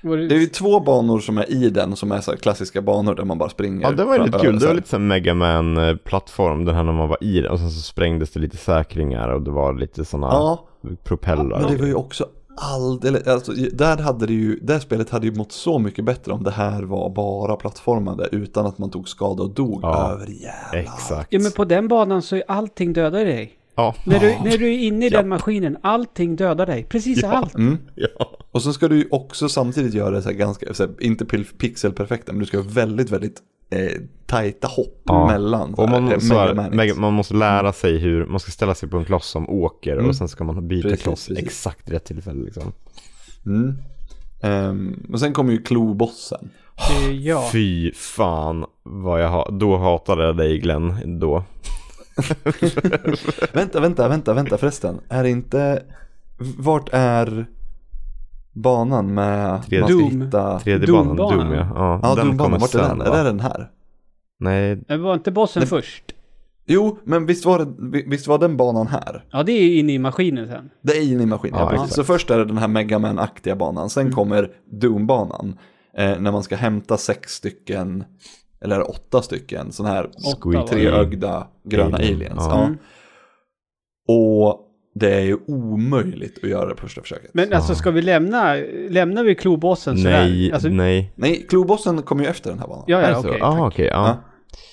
Det är ju två banor som är i den som är så här klassiska banor där man bara springer. Ja, det var ju lite kul. så Det var lite som Mega Man plattform den här när man var i den. Och sen så sprängdes det lite säkringar och det var lite sådana Ja, propellrar. men det var ju också alldeles, alltså där hade det ju, det här spelet hade ju mått så mycket bättre om det här var bara plattformande utan att man tog skada och dog Ja. över jävla. Exakt. Ja, men på den banan så är allting dödar dig. Ja. När du, när du är inne i den maskinen, allting dödar dig. Precis allt. Mm. ja. Och så ska du ju också samtidigt göra det så här ganska, så här, inte pixelperfekta, men du ska ha väldigt, väldigt eh, tajta hopp Ja. mellan. Och man, så här, Man måste lära sig hur, man ska ställa sig på en kloss som åker Mm. och sen ska man byta Precis, kloss precis. exakt rätt tillfälle liksom. Mm. Ehm, och sen kommer ju klobossen. Ja. Fy fan vad jag ha, då hatade jag dig Glenn då. Vänta, vänta, vänta, vänta förresten. Är det inte, vart är banan med Tredje- man ska Doom. hitta... Tredje banan, Doom-banan. Doom ja. Ja, Ja, den Doom-banan, kommer vart är sen den? va? Är det den här? Nej, Det var inte bossen Nej. först. Jo, men visst var, det, visst var den banan här? Ja, det är inne i maskinen sen. Det är inne i maskinen, Ja, ja. Så först är det den här Megaman-aktiga banan, sen Mm. kommer Doom-banan. Eh, när man ska hämta sex stycken, eller åtta stycken, sådana här Åtta, treögda gröna Alien, aliens. Ja. Mm. Och det är ju omöjligt att göra det på första försöket. Men alltså ska vi lämna, lämnar vi klobossen sådär? nej, Alltså, nej. Nej, klobossen kommer ju efter den här banan. Ja, Är ja, det okej. så? Ah, okej, ja. Ja.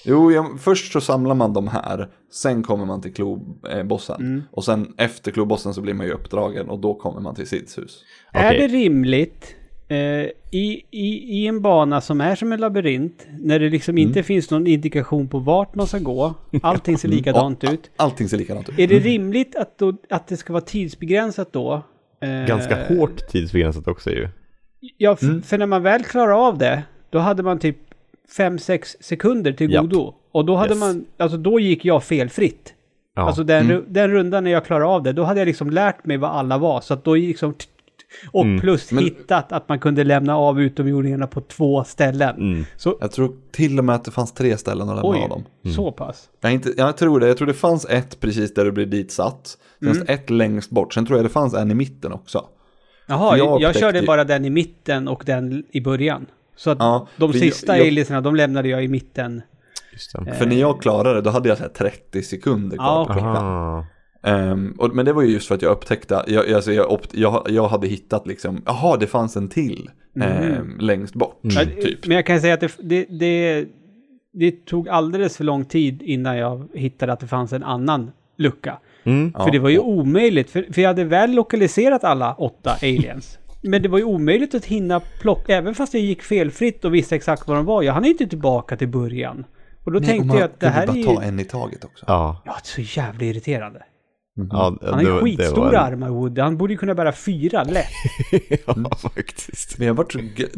Jo, ja, först så samlar man de här, sen kommer man till klobossen. Mm. Och sen efter klobossen så blir man ju uppdragen och då kommer man till Sids hus. Är Okej. det rimligt eh, i, i, i en bana som är som en labyrint, när det liksom Mm. inte finns någon indikation på vart man ska gå, allting ser likadant ut. Allting ser likadant ut. Är det rimligt att, då, att det ska vara tidsbegränsat då? Eh, Ganska hårt tidsbegränsat också ju. Ja, Mm. för när man väl klarar av det, då hade man typ 5-6 sekunder till godo. Och då hade Yes. man, alltså då gick jag felfritt. Ja. Alltså den, Mm. den rundan när jag klarade av det, då hade jag liksom lärt mig vad alla var. Så att då liksom... Och Mm. plus Men- hittat att man kunde lämna av utomjordingarna på två ställen. Mm. Så, Jag tror till och med att det fanns tre ställen att lämna oj, av dem. så pass. Jag, inte, jag tror det, jag tror det fanns ett precis där du blir ditsatt. Sen Mm. ett längst bort, sen tror jag det fanns en i mitten också. Jaha, jag, jag körde ju- bara den i mitten och den i början. Så att Ja, de sista jag- aliensarna, de lämnade jag i mitten. Just det. För när jag klarade det, då hade jag så här 30 sekunder kvar Ja, på klockan. Ehm, och, men det var ju just för att jag upptäckte, jag, alltså jag, opt, jag, jag hade hittat liksom, jaha det fanns en till ehm, längst bort. Ja, Typ. Men jag kan säga att det, det, det, det tog alldeles för lång tid innan jag hittade att det fanns en annan lucka. Mm. För det var ju omöjligt, för, för jag hade väl lokaliserat alla åtta aliens. Men det var ju omöjligt att hinna plocka, även fast jag gick felfritt och visste exakt vad de var. Jag hann inte tillbaka till början. Och då Nej, och tänkte man jag att det här är ju... bara ta en i taget också. Ja. Ja, det är så jävla irriterande. Ja Han har ju skitstora var- armar, Woody. Han borde ju kunna bära fyra lätt. ja, faktiskt. Men jag var,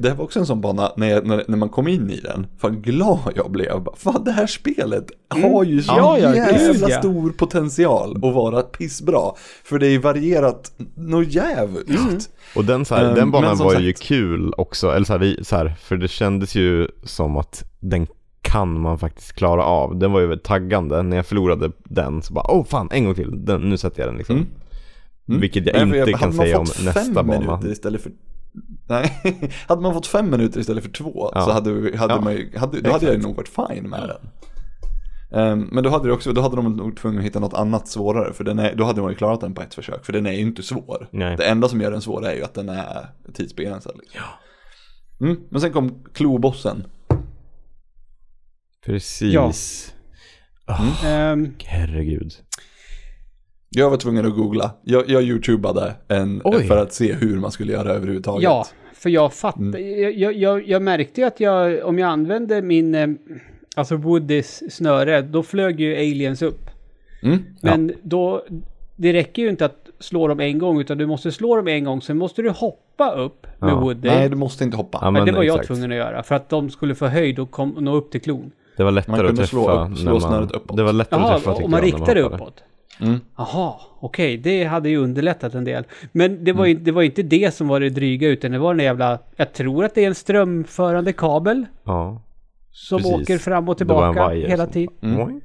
det här var också en sån bana, när, jag, när, när man kom in i den, fan glad jag blev. Fan det här spelet har ju så Mm. Ja, jävla ja. stor potential att vara pissbra. För det är varierat något jävligt. Mm. Och den, så här, Ehm, den banan var sagt- ju kul också, eller så här, vi, så här, för det kändes ju som att den kan man faktiskt klara av. Den var ju taggande, när jag förlorade den så bara, åh fan, en gång till, den, nu sätter jag den liksom. Mm. Mm. Vilket jag inte hade kan man säga om nästa bana. istället för... Nej, hade man fått fem minuter istället för två Ja. så hade, hade Ja. man ju, hade, då hade jag nog varit fine med den. Ehm, men då hade, det också, då hade de nog tvungna att hitta något annat svårare, för den är, då hade de ju klarat den på ett försök, för den är ju inte svår. Nej. Det enda som gör den svår är ju att den är tidsbegränsad. Liksom. Mm, men sen kom klobossen. Precis. Ah, Ehm, herregud. Jag var tvungen att googla. Jag, jag youtubade en, Oj. för att se hur man skulle göra överhuvudtaget. ja, för jag fattar. Mm. Jag, jag, jag, märkte ju att jag, om jag använde min, eh, alltså Woodys snöre, då flög ju aliens upp. Mm, Men då, det räcker ju inte att slå dem en gång, utan du måste slå dem en gång, sen måste du hoppa upp med Ja. Woody. Nej, du måste inte hoppa. Ja, Men det var jag exakt. tvungen att göra, för att de skulle få höjd och kom, nå upp till klon. Det var lättare Man att kunde träffa slå upp- slå man... snöret uppåt. Det var lättare att Jaha, träffa tyckte om man riktade hoppade. uppåt. Mm. Jaha, okej, det hade ju underlättat en del. Men det var, Mm. ju, det var inte det som var det dryga, utan det var den jävla, jag tror att det är en strömförande kabel Ja. som Precis. åker fram och Det var en tillbaka hela tiden. Mm. Moink.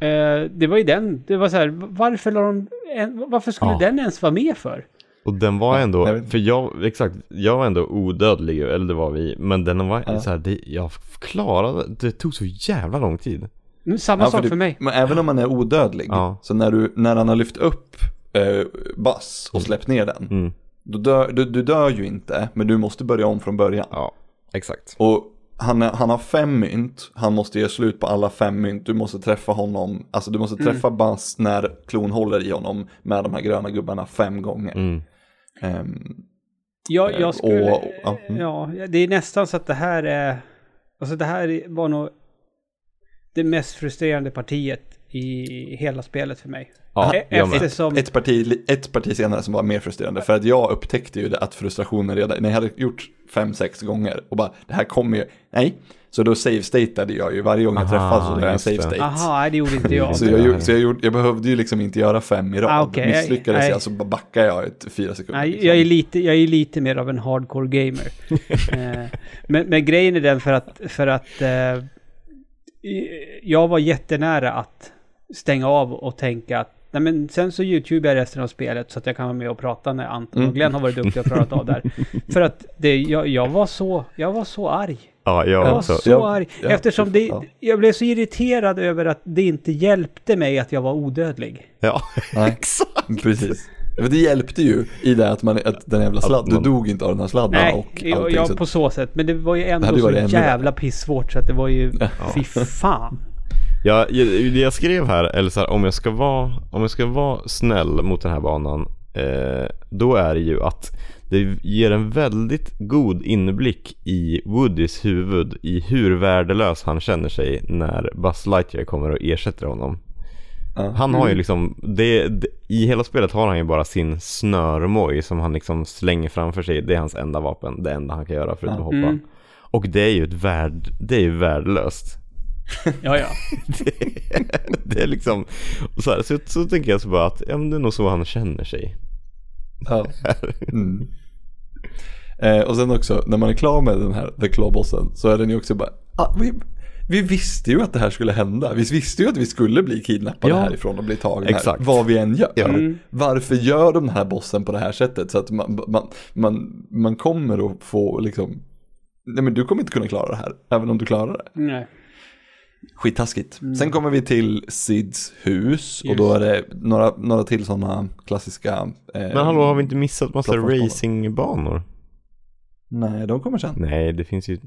Eh, det var ju den, det var så här, varför la de, en, varför skulle Ja. den ens vara med för? Och den var ändå, vet. för jag, exakt, jag var ändå odödlig, eller det var vi, men den var Ja. så här, det, jag klarade, det tog så jävla lång tid. Mm, Samma Ja, sak det- för mig. Men även om man är odödlig, Ja. så när, du, när han har lyft upp eh, Bass och släppt ner den, Mm. då dör, du, du dör ju inte, men du måste börja om från början. Ja, exakt. Och han, är, han har fem mynt, han måste ge slut på alla fem mynt, du måste träffa honom, alltså du måste träffa Bass när klon håller i honom med de här gröna gubbarna fem gånger. Mm. Ehm, Jag, Eh, jag skulle, och- ja, mm. ja, det är nästan så att det här är, alltså det här var nog det mest frustrerande partiet i hela spelet för mig. Ja, E- jag. Eftersom, ett, parti, ett parti senare som var mer frustrerande, för att jag upptäckte ju det, att frustrationen redan, när jag hade gjort fem, sex gånger och bara, det här kommer ju, nej. Så då save-statade jag ju varje gång jag träffade så gjorde jag save-state. aha, nej, det gjorde inte jag. Så, jag, så jag, gjorde, jag behövde ju liksom inte göra fem i rad. Ah, okej, Misslyckades nej. jag så bara backade jag ett fyra sekunder. Nej, liksom. jag är, lite, jag är lite mer av en hardcore gamer. eh, men, men grejen är den för att, för att eh, jag var jättenära att stänga av och tänka att Nej men sen så YouTube jag resten av spelet så att jag kan vara med och prata när Anton och Mm. Glenn har varit duktiga och klarat av där. För att det, jag, jag, var så, jag var så arg. Ja, jag Jag var också. så Ja, arg. ja, Eftersom det, ja. jag blev så irriterad över att det inte hjälpte mig att jag var odödlig. Ja, Nej. exakt. Precis. Men det hjälpte ju i det att, man, att den jävla sladden, du dog inte av den här sladden Nej, och jag, allting. jag så på så sätt. Men det var ju ändå så jävla pissvårt så att det var ju... Fy fan. Jag, jag, det jag skrev här, eller så här, om jag ska vara, om jag ska vara snäll mot den här banan, eh, då är det ju att det ger en väldigt god inblick i Woodys huvud i hur värdelös han känner sig när Buzz Lightyear kommer och ersätter honom. Ja. Han har ju liksom, det, det, i hela spelet har han ju bara sin snörmoj som han liksom slänger framför sig. Det är hans enda vapen, det enda han kan göra förutom att hoppa. Mm. Och det är ju ett värd, det är ju värdelöst. Ja, ja. det, är, det är liksom, så, här, så, så tänker jag så bara att ja, men det är nog så han känner sig. Ja. Mm. Eh, och sen också, när man är klar med den här The Claw-bossen så är den ju också bara, ah, vi, vi visste ju att det här skulle hända. Vi visste ju att vi skulle bli kidnappade Ja. härifrån och bli tagna Exakt. här, vad vi än gör. Ja. Mm. Varför gör de den här bossen på det här sättet? Så att man, man, man, man kommer att få liksom, nej men du kommer inte kunna klara det här, även om du klarar det. Nej. Skittaskigt. Sen kommer vi till Sids hus och då är det några, några till sådana klassiska. Eh, Men hallå, har vi inte missat massa racingbanor? Nej, de kommer sen. Nej, det finns ju...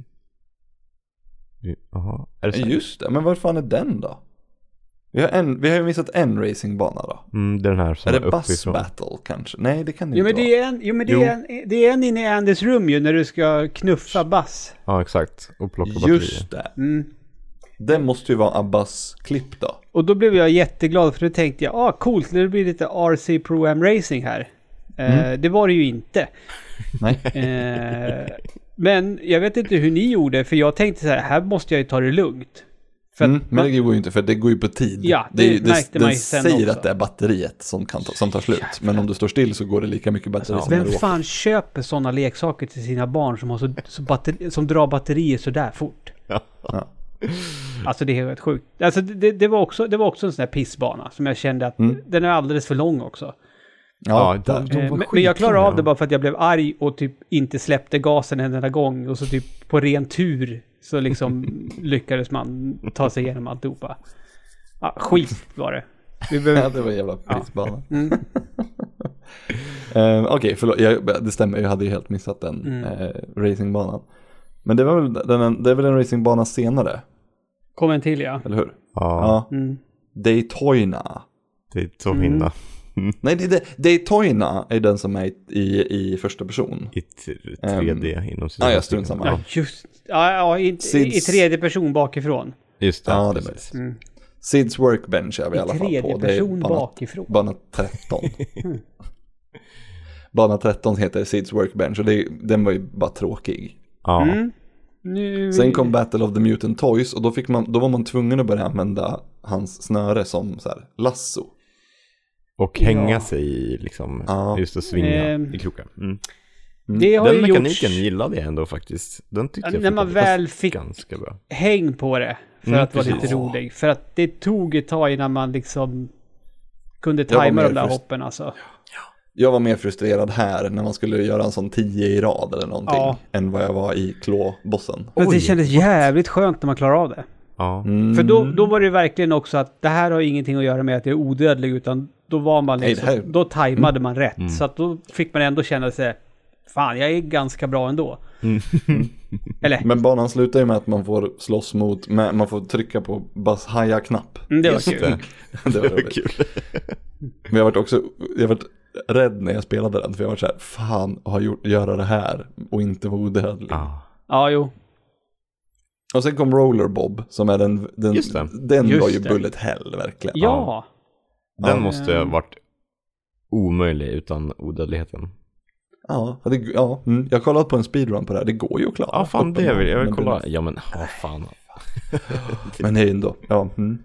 Jaha, är det? Just det, men var fan är den då? Vi har, en, vi har ju missat en racingbana då. Mm, det är den här som är är, det Bus uppifrån. Battle kanske? Nej, det kan det Jo men inte det är en, jo, men det Jo. är en, det är en inne i Andys rum ju när du ska knuffa Bass. Ja, exakt. Och plocka vara. batterier. Just det. Mm. Det måste ju vara Abbas-klipp då. Och då blev jag jätteglad för då tänkte jag, ah coolt, det blir lite RC Pro Am Racing här. Eh, det var det ju inte. Nej. Eh, men jag vet inte hur ni gjorde, för jag tänkte så här, här måste jag ju ta det lugnt. Mm, men det går ju inte för det går ju på tid. Ja, det märkte man Den ju sen säger också. att det är batteriet som, kan ta, som tar slut. Men om du står still så går det lika mycket batteri som Vem när du åker. fan köper sådana leksaker till sina barn som, har så, så batteri, som drar batterier så där fort? Ja. Ja. Alltså det är helt sjukt. Alltså det, det, var också, det var också en sån här pissbana som jag kände att Mm. den är alldeles för lång också. Ja, Ja, de- de Eh, var men, men jag klarade av det bara för att jag blev arg och typ inte släppte gasen en enda gång och så typ på ren tur så liksom lyckades man ta sig igenom alltihopa. Ja, skit var det. Vi Ja, behöver... det var en jävla pissbana. Mm. Eh, Okej, förlåt, jag, det stämmer, jag hade ju helt missat den Mm. eh, racingbanan. Men det, var väl, den, det är väl en racingbana senare, Kom en till ja. eller hur? Ja, Ja. Mm. Daytona. det är så himla. Nej, det, det, Daytona är den som är i, i, i första person. I t- 3D inom ja, ja, strunt samma. Ja, just Ja, ja i, i tredje person bakifrån. Just det. Ja, det är precis. Mm. Sids Workbench är vi i, I alla fall tredje på. Det är person bana, bakifrån. bana 13. bana 13 heter Sids Workbench och det, den var ju bara tråkig. Ja. Mm. Nu... Sen kom Battle of the Mutant Toys och då, fick man, då var man tvungen att börja använda hans snöre som så här, lasso. Och hänga Ja. sig i liksom, Ja. just att svinga Ehm, i kroken. Mm. Det har Den mekaniken gjorts gillade jag ändå faktiskt. Den tyckte Ja, jag när man väl fick- ganska bra. häng på det. För Mm, att vara lite rolig. För att det tog ett tag innan man liksom kunde tajma de där frust- hoppen alltså. Jag var mer frustrerad här när man skulle göra en sån 10 i rad eller någonting. Ja. Än vad jag var i klåbossen. Men det kändes jävligt skönt när man klarade av det. Ja. Mm. För då, då var det verkligen också att det här har ingenting att göra med att jag är odödlig utan då var man Nej, liksom, här- Mm. då tajmade man rätt. Så att då fick man ändå känna sig, fan jag är ganska bra ändå. Eller, Men banan slutar ju med att man får slåss mot, med, man får trycka på Buzz Haja-knapp. mm, det var kul. det. det var. Kul. Men jag varit också, jag varit rädd när jag spelade den. För jag var så här, fan att ha gjort, göra det här och inte vara odödlig. Ja. Ja, jo. Och sen kom Rollerbob som är den, den, Just det. den Just var ju det. bullet hell verkligen. Ja. Den Ja. måste ha varit omöjlig utan odödligheten. Ja, det, ja mm, jag har kollat på en speedrun på det här, det går ju att klara. Ja, fan det vill jag vill kolla. Ja, men vad fan. Men är ändå, ja. Mm.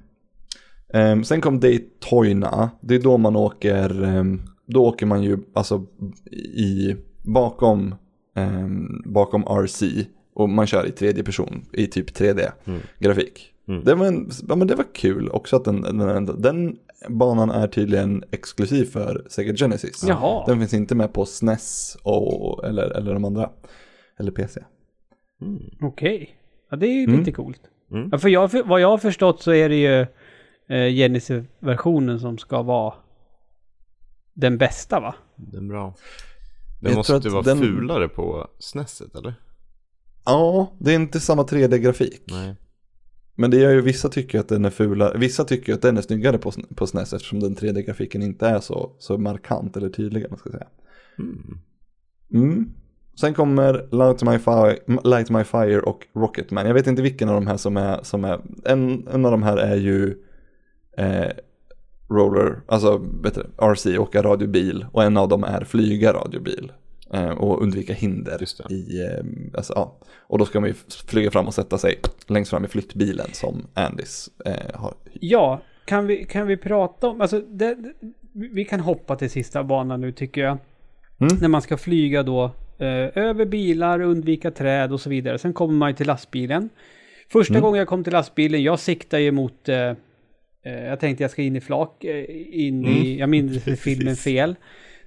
Ehm, sen kom Daytona, det är då man åker, ehm, då åker man ju alltså i, bakom, ehm, bakom RC och man kör i tredje person i typ 3D-grafik. Mm. Det, var en, ja, men det var kul också att den, den, den banan är tydligen exklusiv för Sega Genesis. Jaha. Den finns inte med på SNES och, eller, eller de andra, eller PC. Okej. Ja, det är ju Mm. lite coolt. Mm. Ja, för jag, vad jag har förstått så är det ju eh, Genesis-versionen som ska vara den bästa va? Den bra. Jag Den måste tror att vara den- fulare på SNESet eller? Ja, det är inte samma 3D-grafik. Nej. Men det gör ju vissa tycker att den är fulare. Vissa tycker att den är snyggare på, på SNES eftersom den 3D-grafiken inte är så, så markant eller tydlig. Man ska säga. Mm. Mm. Sen kommer Light My, Fire, Light My Fire och Rocketman. Jag vet inte vilken av de här som är, som är en, en av de här är ju eh, Roller, alltså vet du, RC, åka radiobil och en av dem är flyga radiobil. Eh, och undvika hinder. Just det. I, eh, alltså, ja. Och då ska man ju flyga fram och sätta sig längst fram i flyttbilen som Andys eh, har. Ja, kan vi, kan vi prata om, alltså det, det, vi kan hoppa till sista banan nu tycker jag. Mm. När man ska flyga då eh, över bilar, undvika träd och så vidare. Sen kommer man ju till lastbilen. Första Mm. gången jag kom till lastbilen, jag siktar ju mot, eh, jag tänkte jag ska in i flak, eh, in i, jag minns filmen fel.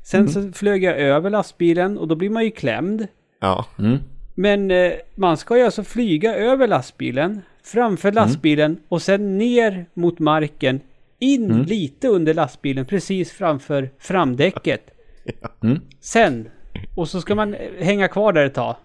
Sen så flög jag över lastbilen och då blir man ju klämd. Ja. Mm. Men eh, man ska ju alltså flyga över lastbilen, framför lastbilen och sen ner mot marken, in lite under lastbilen, precis framför framdäcket. Mm. Sen, och så ska man eh, hänga kvar där ett tag.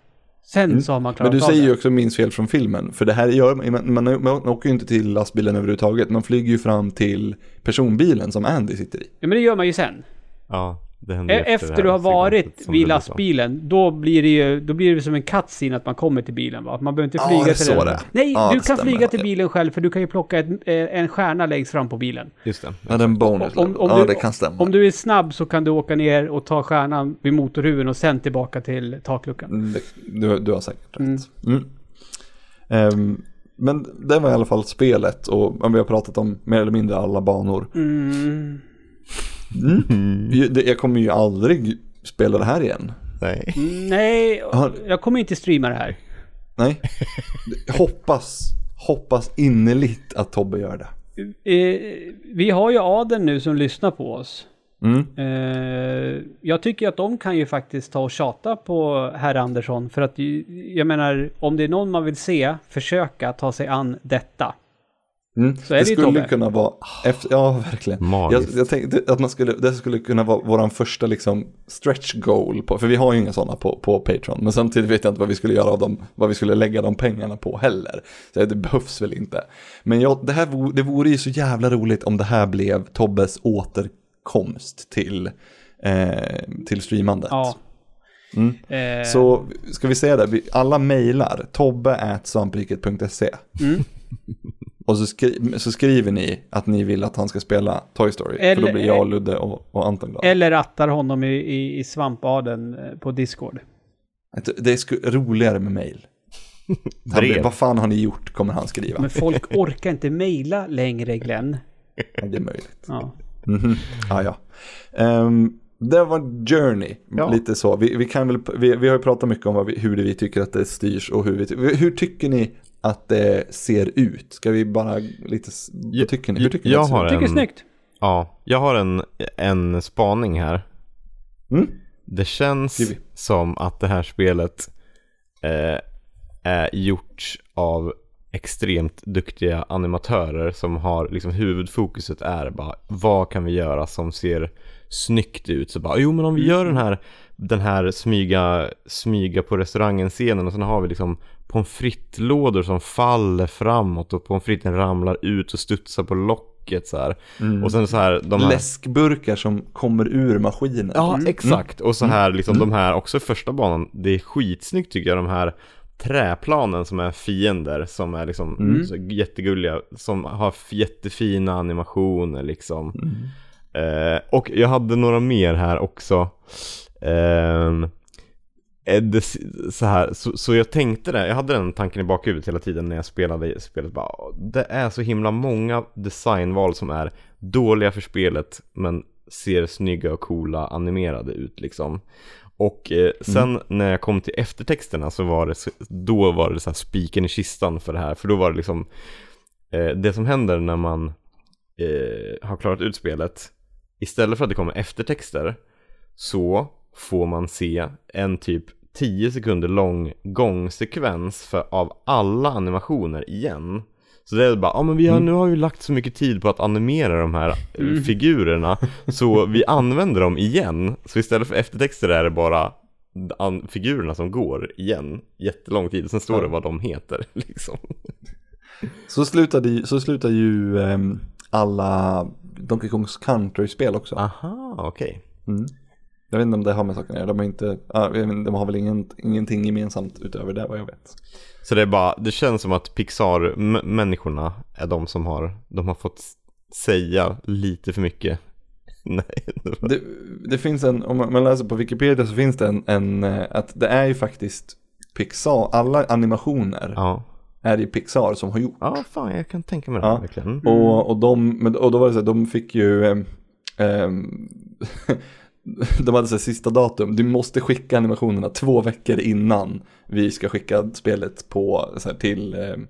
Sen så har man klarat Men du av säger det. ju också minns fel från filmen. För det här gör man, man, man åker ju inte till lastbilen överhuvudtaget. Man flyger ju fram till personbilen som Andy sitter i. Ja, men det gör man ju sen. Ja, E- Efter, du har varit vid lastbilen, då blir det ju då blir det som en cutscene att man kommer till bilen va? Man behöver inte Ja, flyga är till så den. det. Nej, Ja, du kan stämmer. flyga till bilen själv för du kan ju plocka ett, eh, en stjärna längst fram på bilen. Just det. Ja, den bonus Om- om Ja, du- det kan stämma. Om du är snabb så kan du åka ner och ta stjärnan vid motorhuven och sen tillbaka till takluckan. Mm, Du, du har säkert rätt. Mm. Ehm, men det var i alla fall spelet och vi har pratat om mer eller mindre alla banor. Mm. Det- Jag kommer ju aldrig spela det här igen. Nej. Nej, jag kommer inte streama det här. Nej. hoppas, hoppas innerligt att Tobbe gör det. Eh, vi har ju Aden nu som lyssnar på oss. Mm. Eh, jag tycker att de kan ju faktiskt ta och tjata på herr Andersson. För att jag menar, om det är någon man vill se försöka ta sig an detta. Mm. Så är det skulle Tobbe. kunna vara, efter, ja verkligen. Jag, Magiskt. jag tänkte att man skulle, det skulle kunna vara våran första liksom stretch goal på, för vi har ju inga sådana på, på Patreon, men samtidigt vet jag inte vad vi skulle göra av dem, vad vi skulle lägga de pengarna på heller. Så det behövs väl inte. Men jag, det här vore, det vore ju så jävla roligt om det här blev Tobbes återkomst till, eh, till streamandet. Ja. Mm. Eh, Så ska vi säga det, vi, alla mejlar tobbe.svampriket.se Mm. och så, skri, så skriver ni att ni vill att han ska spela Toy Story. för Eller- då blir jag, Ludde och, och Anton glada. Eller rattar honom i, i, i svampaden eh, på Discord. Det är roligare med mejl. Blir. Vad fan har ni gjort, kommer han skriva. Men folk orkar inte mejla längre, Glenn. Ja, det är möjligt. Ja. Mhm. Ah, ja. Ehm, det var Journey, Ja. lite så. Vi, vi, kan väl, vi, vi har ju pratat mycket om vad vi, hur det vi tycker att det styrs och hur vi Hur tycker ni att det ser ut? Ska vi bara lite, vad tycker ni? Hur tycker ni jag ser har ut? Tycker en, snyggt. Ja, jag har en, en spaning här. Mm? Det känns Skriv. som att det här spelet eh, är gjort av extremt duktiga animatörer som har liksom huvudfokuset är bara vad kan vi göra som ser snyggt ut så bara jo men om vi gör den här den här smyga smyga på restaurangen scenen och sen har vi liksom pommes frites-lådor som faller framåt och pommes fritesen ramlar ut och studsar på locket så här. och sen så här de här Läskburkar som kommer ur maskinen. Ja, exakt. Och så här liksom de här, också första banan, det är skitsnyggt tycker jag, de här träplanen som är fiender, som är liksom så jättegulliga, som har jättefina animationer liksom. Eh, och jag hade några mer här också. Är det s- så, här, så, så jag tänkte det, jag hade den tanken i bakhuvudet hela tiden när jag spelade spelet. Bara, "Åh, det är så himla många designval som är dåliga för spelet men ser snygga och coola animerade ut liksom. Och eh, sen när jag kom till eftertexterna så var det, då var det så här spiken i kistan för det här. För då var det liksom, eh, det som händer när man eh, har klarat ut spelet, istället för att det kommer eftertexter, så får man se en typ 10 sekunder lång gångsekvens för, av alla animationer igen. Så det är bara, ja men vi har, nu har vi lagt så mycket tid på att animera de här eh, figurerna Så vi använder dem igen Så istället för eftertexter är det bara figurerna som går igen Jättelång tid, sen står det vad de heter liksom Så slutade ju, så slutar ju ehm, alla Donkey Kongs Country-spel också. Aha, okej Mm. Jag vet inte om det har med saken att göra. De har, inte, inte, de har väl ingen, ingenting gemensamt utöver det vad jag vet. Så det är bara, det känns som att Pixar-människorna är de som har, de har fått säga lite för mycket Nej, det Det, det finns en, om man läser på Wikipedia så finns det en, en, eh, att det är ju faktiskt Pixar, alla animationer ja är det Pixar som har gjort. Ja, fan jag kan tänka mig det Ja. verkligen Mm. Och, och, de, och då var det så här, de fick ju, ehm, ehm, de hade så här sista datum, du måste skicka animationerna två veckor innan vi ska skicka spelet på, så här, till, ehm,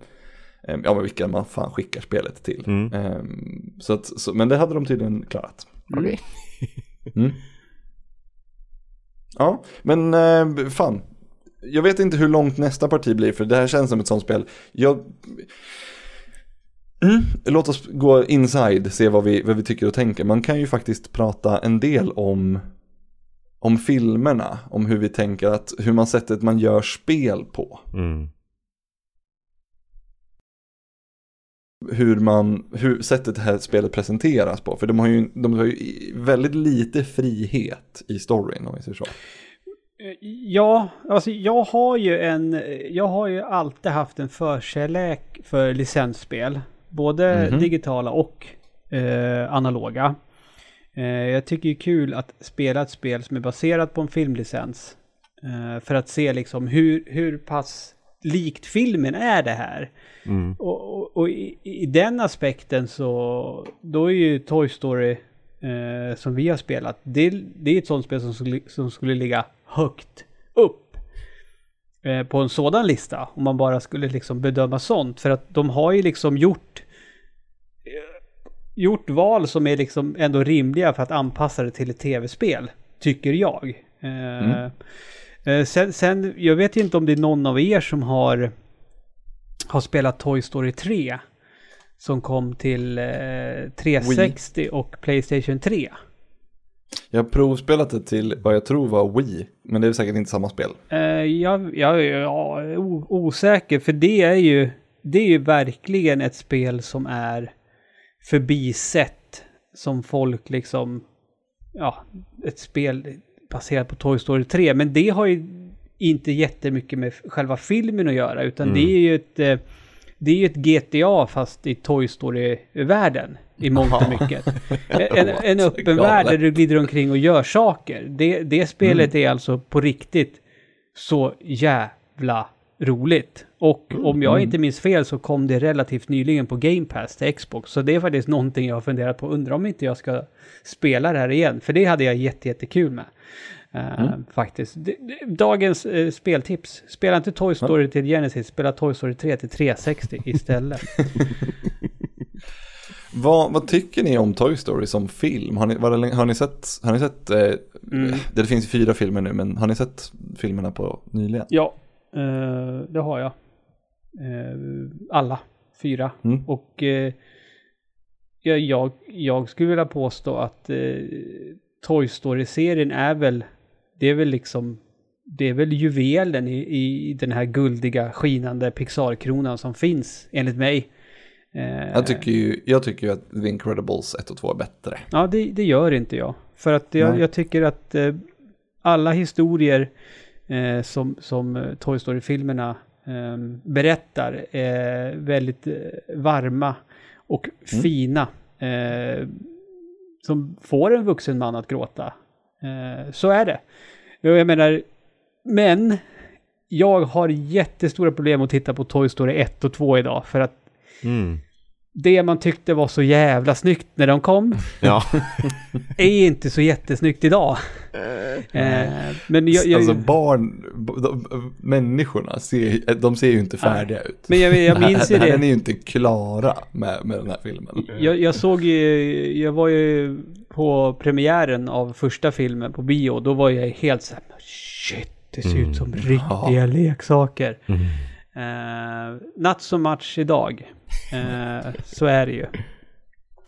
ehm, ja men vilka man fan skickar spelet till. Mm. Ehm, så att, så, men det hade de tydligen klarat. Okej Mm. Ja, men eh, fan. Jag vet inte hur långt nästa parti blir för det här känns som ett sånt spel. Jag... Mm. Låt oss gå inside, se vad vi, vad vi tycker och tänker. Man kan ju faktiskt prata en del om, om filmerna, om hur vi tänker att, hur man sättet man gör spel på. mm. Hur man, hur sättet det här spelet presenteras på. För de har ju, de har ju väldigt lite frihet i storyn om vi säger så. Ja, alltså jag har ju en, jag har ju alltid haft en förkärlek för licensspel. Både Mhm. digitala och eh, analoga. Eh, jag tycker det är kul att spela ett spel som är baserat på en filmlicens. Eh, för att se liksom hur, hur pass likt filmen är det här. Mm. Och, och, och i, i den aspekten så, då är ju Toy Story eh, som vi har spelat, det, det är ett sånt spel som som skulle ligga högt upp eh, på en sådan lista. Om man bara skulle liksom bedöma sånt. För att de har ju liksom gjort... Eh, gjort val som är liksom ändå rimliga för att anpassa det till ett tv-spel. Tycker jag. Eh, eh, sen, sen, jag vet inte om det är någon av er som har, har spelat Toy Story 3. Som kom till eh, 360 och Playstation 3. Jag har provspelat det till vad jag tror var Wii, men det är säkert inte samma spel. Eh, jag, jag, jag är osäker, för det är ju det är ju verkligen ett spel som är förbisett. Som folk liksom, ja, ett spel baserat på Toy Story 3. Men det har ju inte jättemycket med själva filmen att göra, utan det är ju ett eh, det är ju ett GTA fast i Toy Story-världen i mångt och mycket. En, en öppen värld där du glider omkring och gör saker. Det, det spelet är alltså på riktigt så jävla roligt. Och om jag inte minns fel så kom det relativt nyligen på Game Pass till Xbox. Så det är faktiskt någonting jag har funderat på. Undrar om inte jag ska spela det här igen. För det hade jag jätte, jättekul med. Eh, Faktiskt. D- d- Dagens eh, speltips. Spela inte Toy Story till Genesis, spela Toy Story 3 till 360 istället. Vad, vad tycker ni om Toy Story som film? Har ni, var har ni sett, har ni sett eh, Mm. det finns fyra filmer nu, men har ni sett filmerna på nyligen? Ja, eh, det har jag. Eh, alla fyra. Mm. Och eh, jag, jag, jag skulle vilja påstå att eh, Toy Story-serien är väl, det är väl liksom, det är väl juvelen i, i den här guldiga, skinande Pixar-kronan som finns, enligt mig. Eh, Jag tycker ju, jag tycker ju att The Incredibles 1 och 2 är bättre. Ja, det, det gör inte jag. För att jag, jag tycker att eh, alla historier eh, som, som eh, Toy Story-filmerna eh, berättar är väldigt varma och fina. Eh, som får en vuxen man att gråta. Så är det. Jag menar, men jag har jättestora problem att titta på Toy Story 1 och 2 idag. För att Mm. det man tyckte var så jävla snyggt när de kom Ja, är inte så jättesnyggt idag. Eh, men jag, jag, Alltså barn, de, människorna, ser, de ser ju inte färdiga ut. men jag, jag minns ju det. här- Den är ju inte klara med, med den här filmen. Jag, jag såg ju, jag var ju på premiären av första filmen på bio. Då var jag helt så här, shit, det ser ut som riktiga leksaker. Eh, not so much idag. Eh, så är det ju.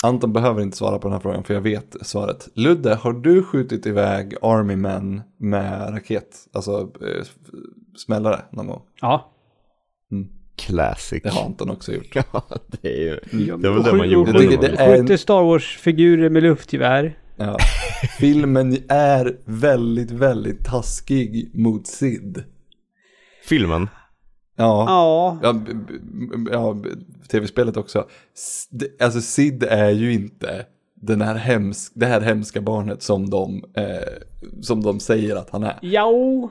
Anton behöver inte svara på den här frågan för jag vet svaret. Ludde, har du skjutit iväg Army Men med raket? Alltså eh, smällare någon gång? Ja. classic. Det har Anton också gjort. Ja, det är ju... Ja, Det var väl det man gjorde var det är- Skjuter Star Wars-figurer med luftgevär. Ja. Filmen är väldigt, väldigt taskig mot Sid. Filmen? Ja, Ja. ja, ja tv-spelet också. Alltså Sid är ju inte den här hemsk, det här hemska barnet som de, eh, som de säger att han är. Jo,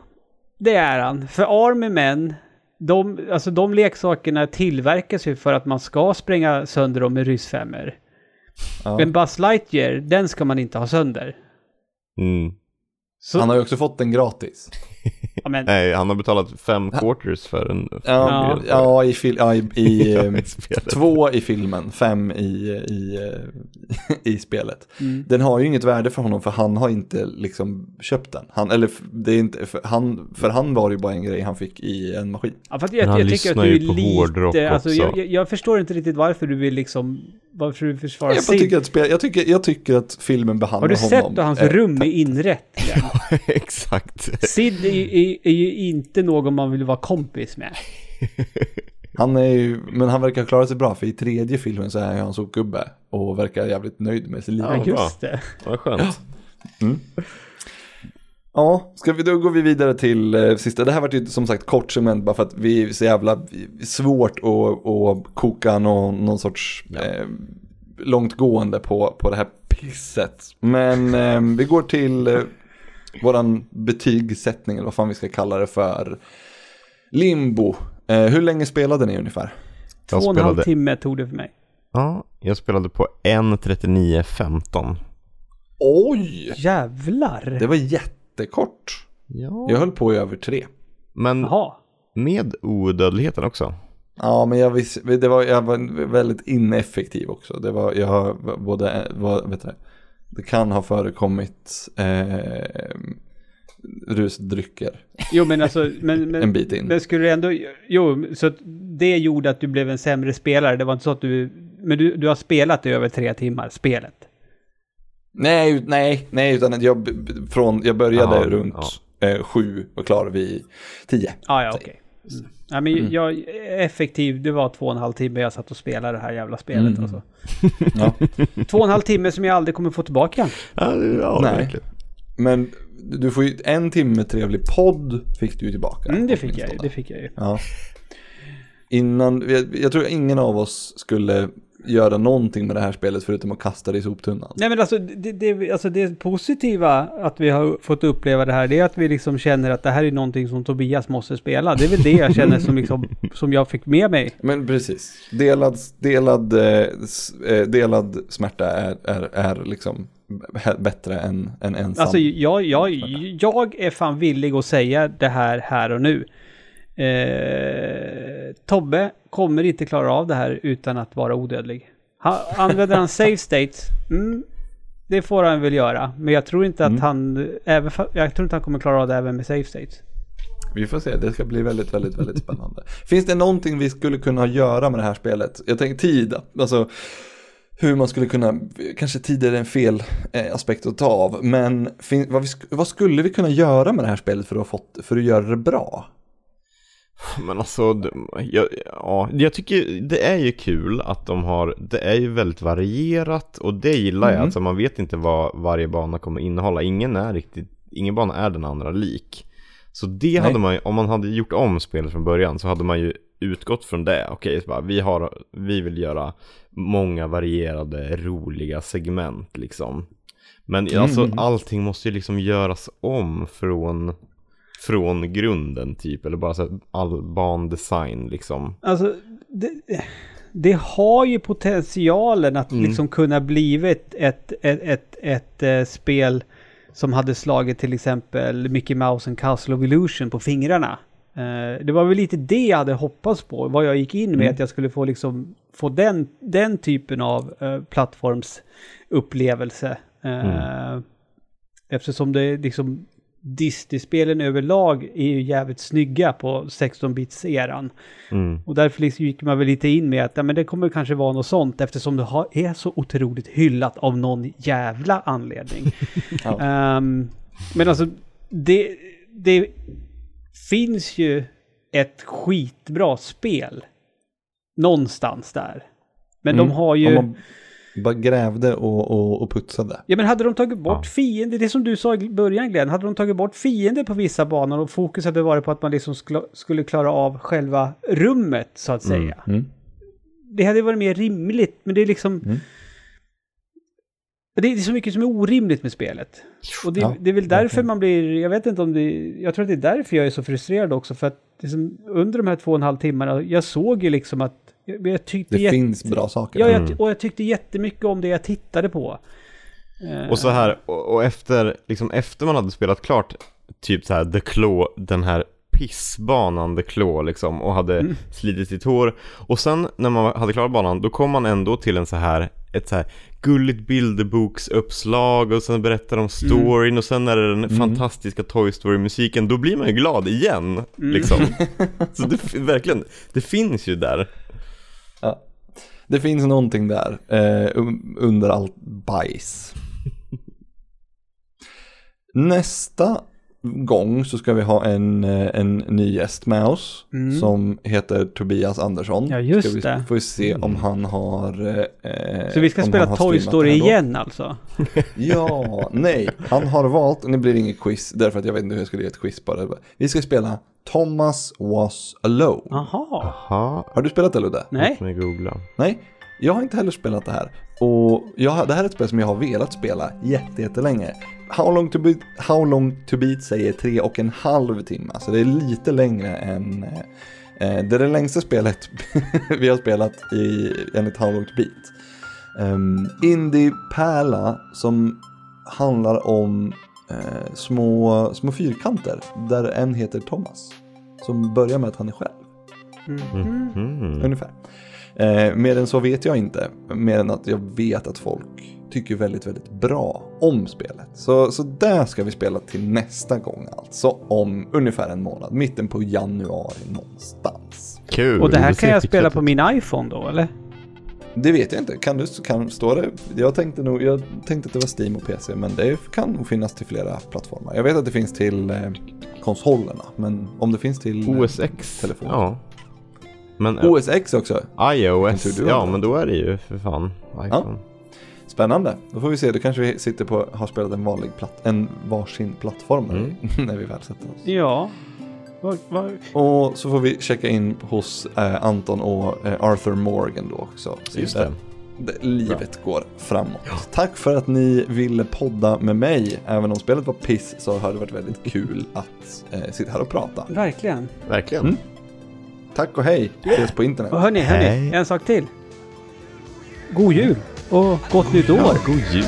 det är han. För Army Men, de, alltså de leksakerna tillverkas ju för att man ska spränga sönder dem med ryssfemmor. Ja. Men Buzz Lightyear, den ska man inte ha sönder. Mm. Så, Han har ju också fått den gratis. Ja, men, Nej, han har betalat fem quarters för en... Ja, Ja. ja i, fil- ja, i, i, Ja, eh, två i filmen, fem i, i, eh, i spelet. Mm. Den har ju inget värde för honom för han har inte liksom köpt den. Han, eller det är inte, för han, för han var det ju bara en grej han fick i en maskin. ja, för att Men jag, han jag tycker att du ju är på hårdrock lite... Alltså, också. jag, jag, jag förstår inte riktigt varför du vill liksom... Varför du försvarar Jag, tycker att spel, jag, tycker, jag tycker att filmen behandlar Har du honom. sett hur hans eh, rum är inrett? igen? Exakt. Sid är, är, ju inte någon man vill vara kompis med. Han är ju, men han verkar klara sig bra för i tredje filmen så är han sopgubbe och verkar jävligt nöjd med sig liv. Ja, Ja, just det. Vad skönt. Ja, ska vi, då går vi vidare till eh, sista. Det här var ju som sagt kort segment bara för att vi är så jävla svårt att, att koka någon, någon sorts eh, långtgående på, på det här pisset. Men eh, vi går till eh, våran betygssättning eller vad fan vi ska kalla det för. Limbo. Eh, hur länge spelade ni ungefär? Två och en halv timme tog det för mig. ja, jag spelade på 1.39.15. Oj! Jävlar! Det var jättekort. Ja. Jag höll på i över tre. Men Jaha. med odödligheten också. Ja, men jag visste, det var, jag var väldigt ineffektiv också. Det var, jag har både, vad, vet du, det, kan ha förekommit eh, rusdrycker Jo, men alltså... Men, men, en bit in. Men skulle du ändå... Jo, så det gjorde att du blev en sämre spelare. Det var inte så att du... Men du, du har spelat i över tre timmar, spelet. Nej, nej, nej, utan jag, från, jag började Ja, runt eh, sju och klar vid tio. Ah, ja, okej. Mm. Ja, men jag, effektiv, det var två och en halv timme jag satt och spelade det här jävla spelet. Mm. Alltså. Ja. Två och en halv timme som jag aldrig kommer få tillbaka. Ja, det- ja Nej. verkligen. Men du får ju en timme trevlig podd fick du ju tillbaka. Mm, det fick jag. Det fick jag ju. Ja. Innan, jag, jag tror ingen av oss skulle göra någonting med det här spelet förutom att kasta det i soptunnan. Nej men alltså det, det, alltså det positiva att vi har fått uppleva det här, det är att vi liksom känner att det här är någonting som Tobias måste spela. Det är väl det jag känner som, liksom, som jag fick med mig. Men precis, delad, delad, eh, eh, delad smärta är, är, är liksom bättre än, än ensam. Alltså jag, jag, jag är fan villig att säga det här här och nu. Eh, Tobbe kommer inte klara av det här utan att vara odödlig. Han, använder han save states, mm, det får han väl göra. Men jag tror inte att Mm. han, även, jag tror inte han kommer klara av det även med save states. Vi får se, det ska bli väldigt, väldigt, väldigt spännande. Finns det någonting vi skulle kunna göra med det här spelet? Jag tänker tid, alltså hur man skulle kunna, kanske tid är en fel eh, aspekt att ta av, men fin, vad, vi, vad skulle vi kunna göra med det här spelet för att, fått, för att göra det bra? Men alltså, jag, ja, jag tycker det är ju kul att de har, det är ju väldigt varierat och det gillar jag. Mm. Alltså man vet inte vad varje bana kommer innehålla. Ingen är riktigt, ingen bana är den andra lik. Så det hade man ju, om man hade gjort om spelet från början så hade man ju utgått från det. Okej, bara, vi, har, vi vill göra många varierade, roliga segment liksom. Men alltså allting måste ju liksom göras om från, från grunden typ. Eller bara så här all bandesign liksom. Alltså, det, det har ju potentialen att Mm. liksom kunna blivit ett, ett, ett, ett, eh, spel som hade slagit till exempel Mickey Mouse and Castle of Illusion på fingrarna. Eh, det var väl lite det jag hade hoppats på, vad jag gick in med, Mm. att jag skulle få liksom få den, den typen av uh, plattformsupplevelse. Eh, Mm. Eftersom det liksom Disney-spelen överlag är ju jävligt snygga på 16-bits-eran. Mm. Och därför liksom gick man väl lite in med att ja, men det kommer kanske vara något sånt eftersom det har, är så otroligt hyllat av någon jävla anledning. Ja. Ehm, men alltså, det, det finns ju ett skitbra spel någonstans där. Men Mm. de har ju... Man bara grävde och, och, och putsade. Ja men hade de tagit bort Ja. fiender, det som du sa i början Glenn, hade de tagit bort fiender på vissa banor och fokus hade varit på att man liksom skulle klara av själva rummet så att säga. Mm. Det hade varit mer rimligt, men det är liksom... Mm. Det är så mycket som är orimligt med spelet. Och det, Ja, det är väl därför verkligen. man blir, jag vet inte om det, jag tror att det är därför jag är så frustrerad också, för att liksom, under de här två och en halv timmarna, jag såg ju liksom att, jag, jag tyckte Det jätte- finns bra saker. Ja, Mm. jag, och jag tyckte jättemycket om det jag tittade på. Och så här, och, och efter, liksom efter man hade spelat klart typ så här The Claw, den här pissbanan The Claw liksom och hade Mm. slitit sitt hår och sen när man hade klarat banan då kom man ändå till en så här ett så här gulligt bilderboksuppslag och sen berättar de storyn och sen är det den fantastiska Toy Story-musiken då blir man ju glad igen liksom. så det, verkligen, det finns ju där. Det finns någonting där eh, un- under allt bajs. Nästa gång så ska vi ha en, eh, en ny gäst med oss Mm. som heter Tobias Andersson. Ja, just ska vi, det. Får vi se om han har... Eh, Så vi ska spela Toy Story igen alltså? Ja, nej. Han har valt, nu blir det inget quiz därför att jag vet inte hur jag skulle ge ett quiz på det. Vi ska spela Thomas was alone. Jaha. Ja, Har du spelat det Ludde? Nej. låt mig googla. Nej, jag har inte heller spelat det här. Och jag, har- det här är ett spel som jag har velat spela jätte- jättelänge. How long, to beat, How long to beat säger tre och en halv timme, så det är lite längre än... Eh, eh, det är det längsta spelet vi har spelat i, enligt How long to beat. Um, Indie Pärla som handlar om eh, små, små fyrkanter där en heter Thomas. Som börjar med att han är själv. Mm. Ungefär. Eh, mer än så vet jag inte. Mer än att jag vet att folk tycker väldigt, väldigt bra om spelet. Så, så där ska vi spela till nästa gång alltså. Om ungefär en månad. Mitten på januari någonstans. Kul. Och det här kan jag spela på min iPhone då, eller? Det vet jag inte. Kan du, kan, står det? Jag tänkte nog, jag tänkte att det var Steam och PC. Men det kan nog finnas till flera plattformar. Jag vet att det finns till eh, konsolerna. Men om det finns till eh, OS X. telefon. Ja. Men eh, OS X också. iOS. Du Ja, men då är det ju för fan iPhone. Spännande. Då får vi se. Då kanske vi sitter på, har spelat en vanlig platt, en varsin plattform när, Mm. vi, när vi väl sätter oss. Ja. Vad, vad, Och så får vi checka in hos eh, Anton och eh, Arthur Morgan då också. Så Just det. det- Livet går framåt. Tack för att ni ville podda med mig. Även om spelet var piss så har det varit väldigt kul att eh, sitta här och prata. verkligen. Verkligen. Mm. Tack och hej. Vi ses på internet. Och hörni, hörni, Hej. en sak till. God jul och gott nytt år. God jul.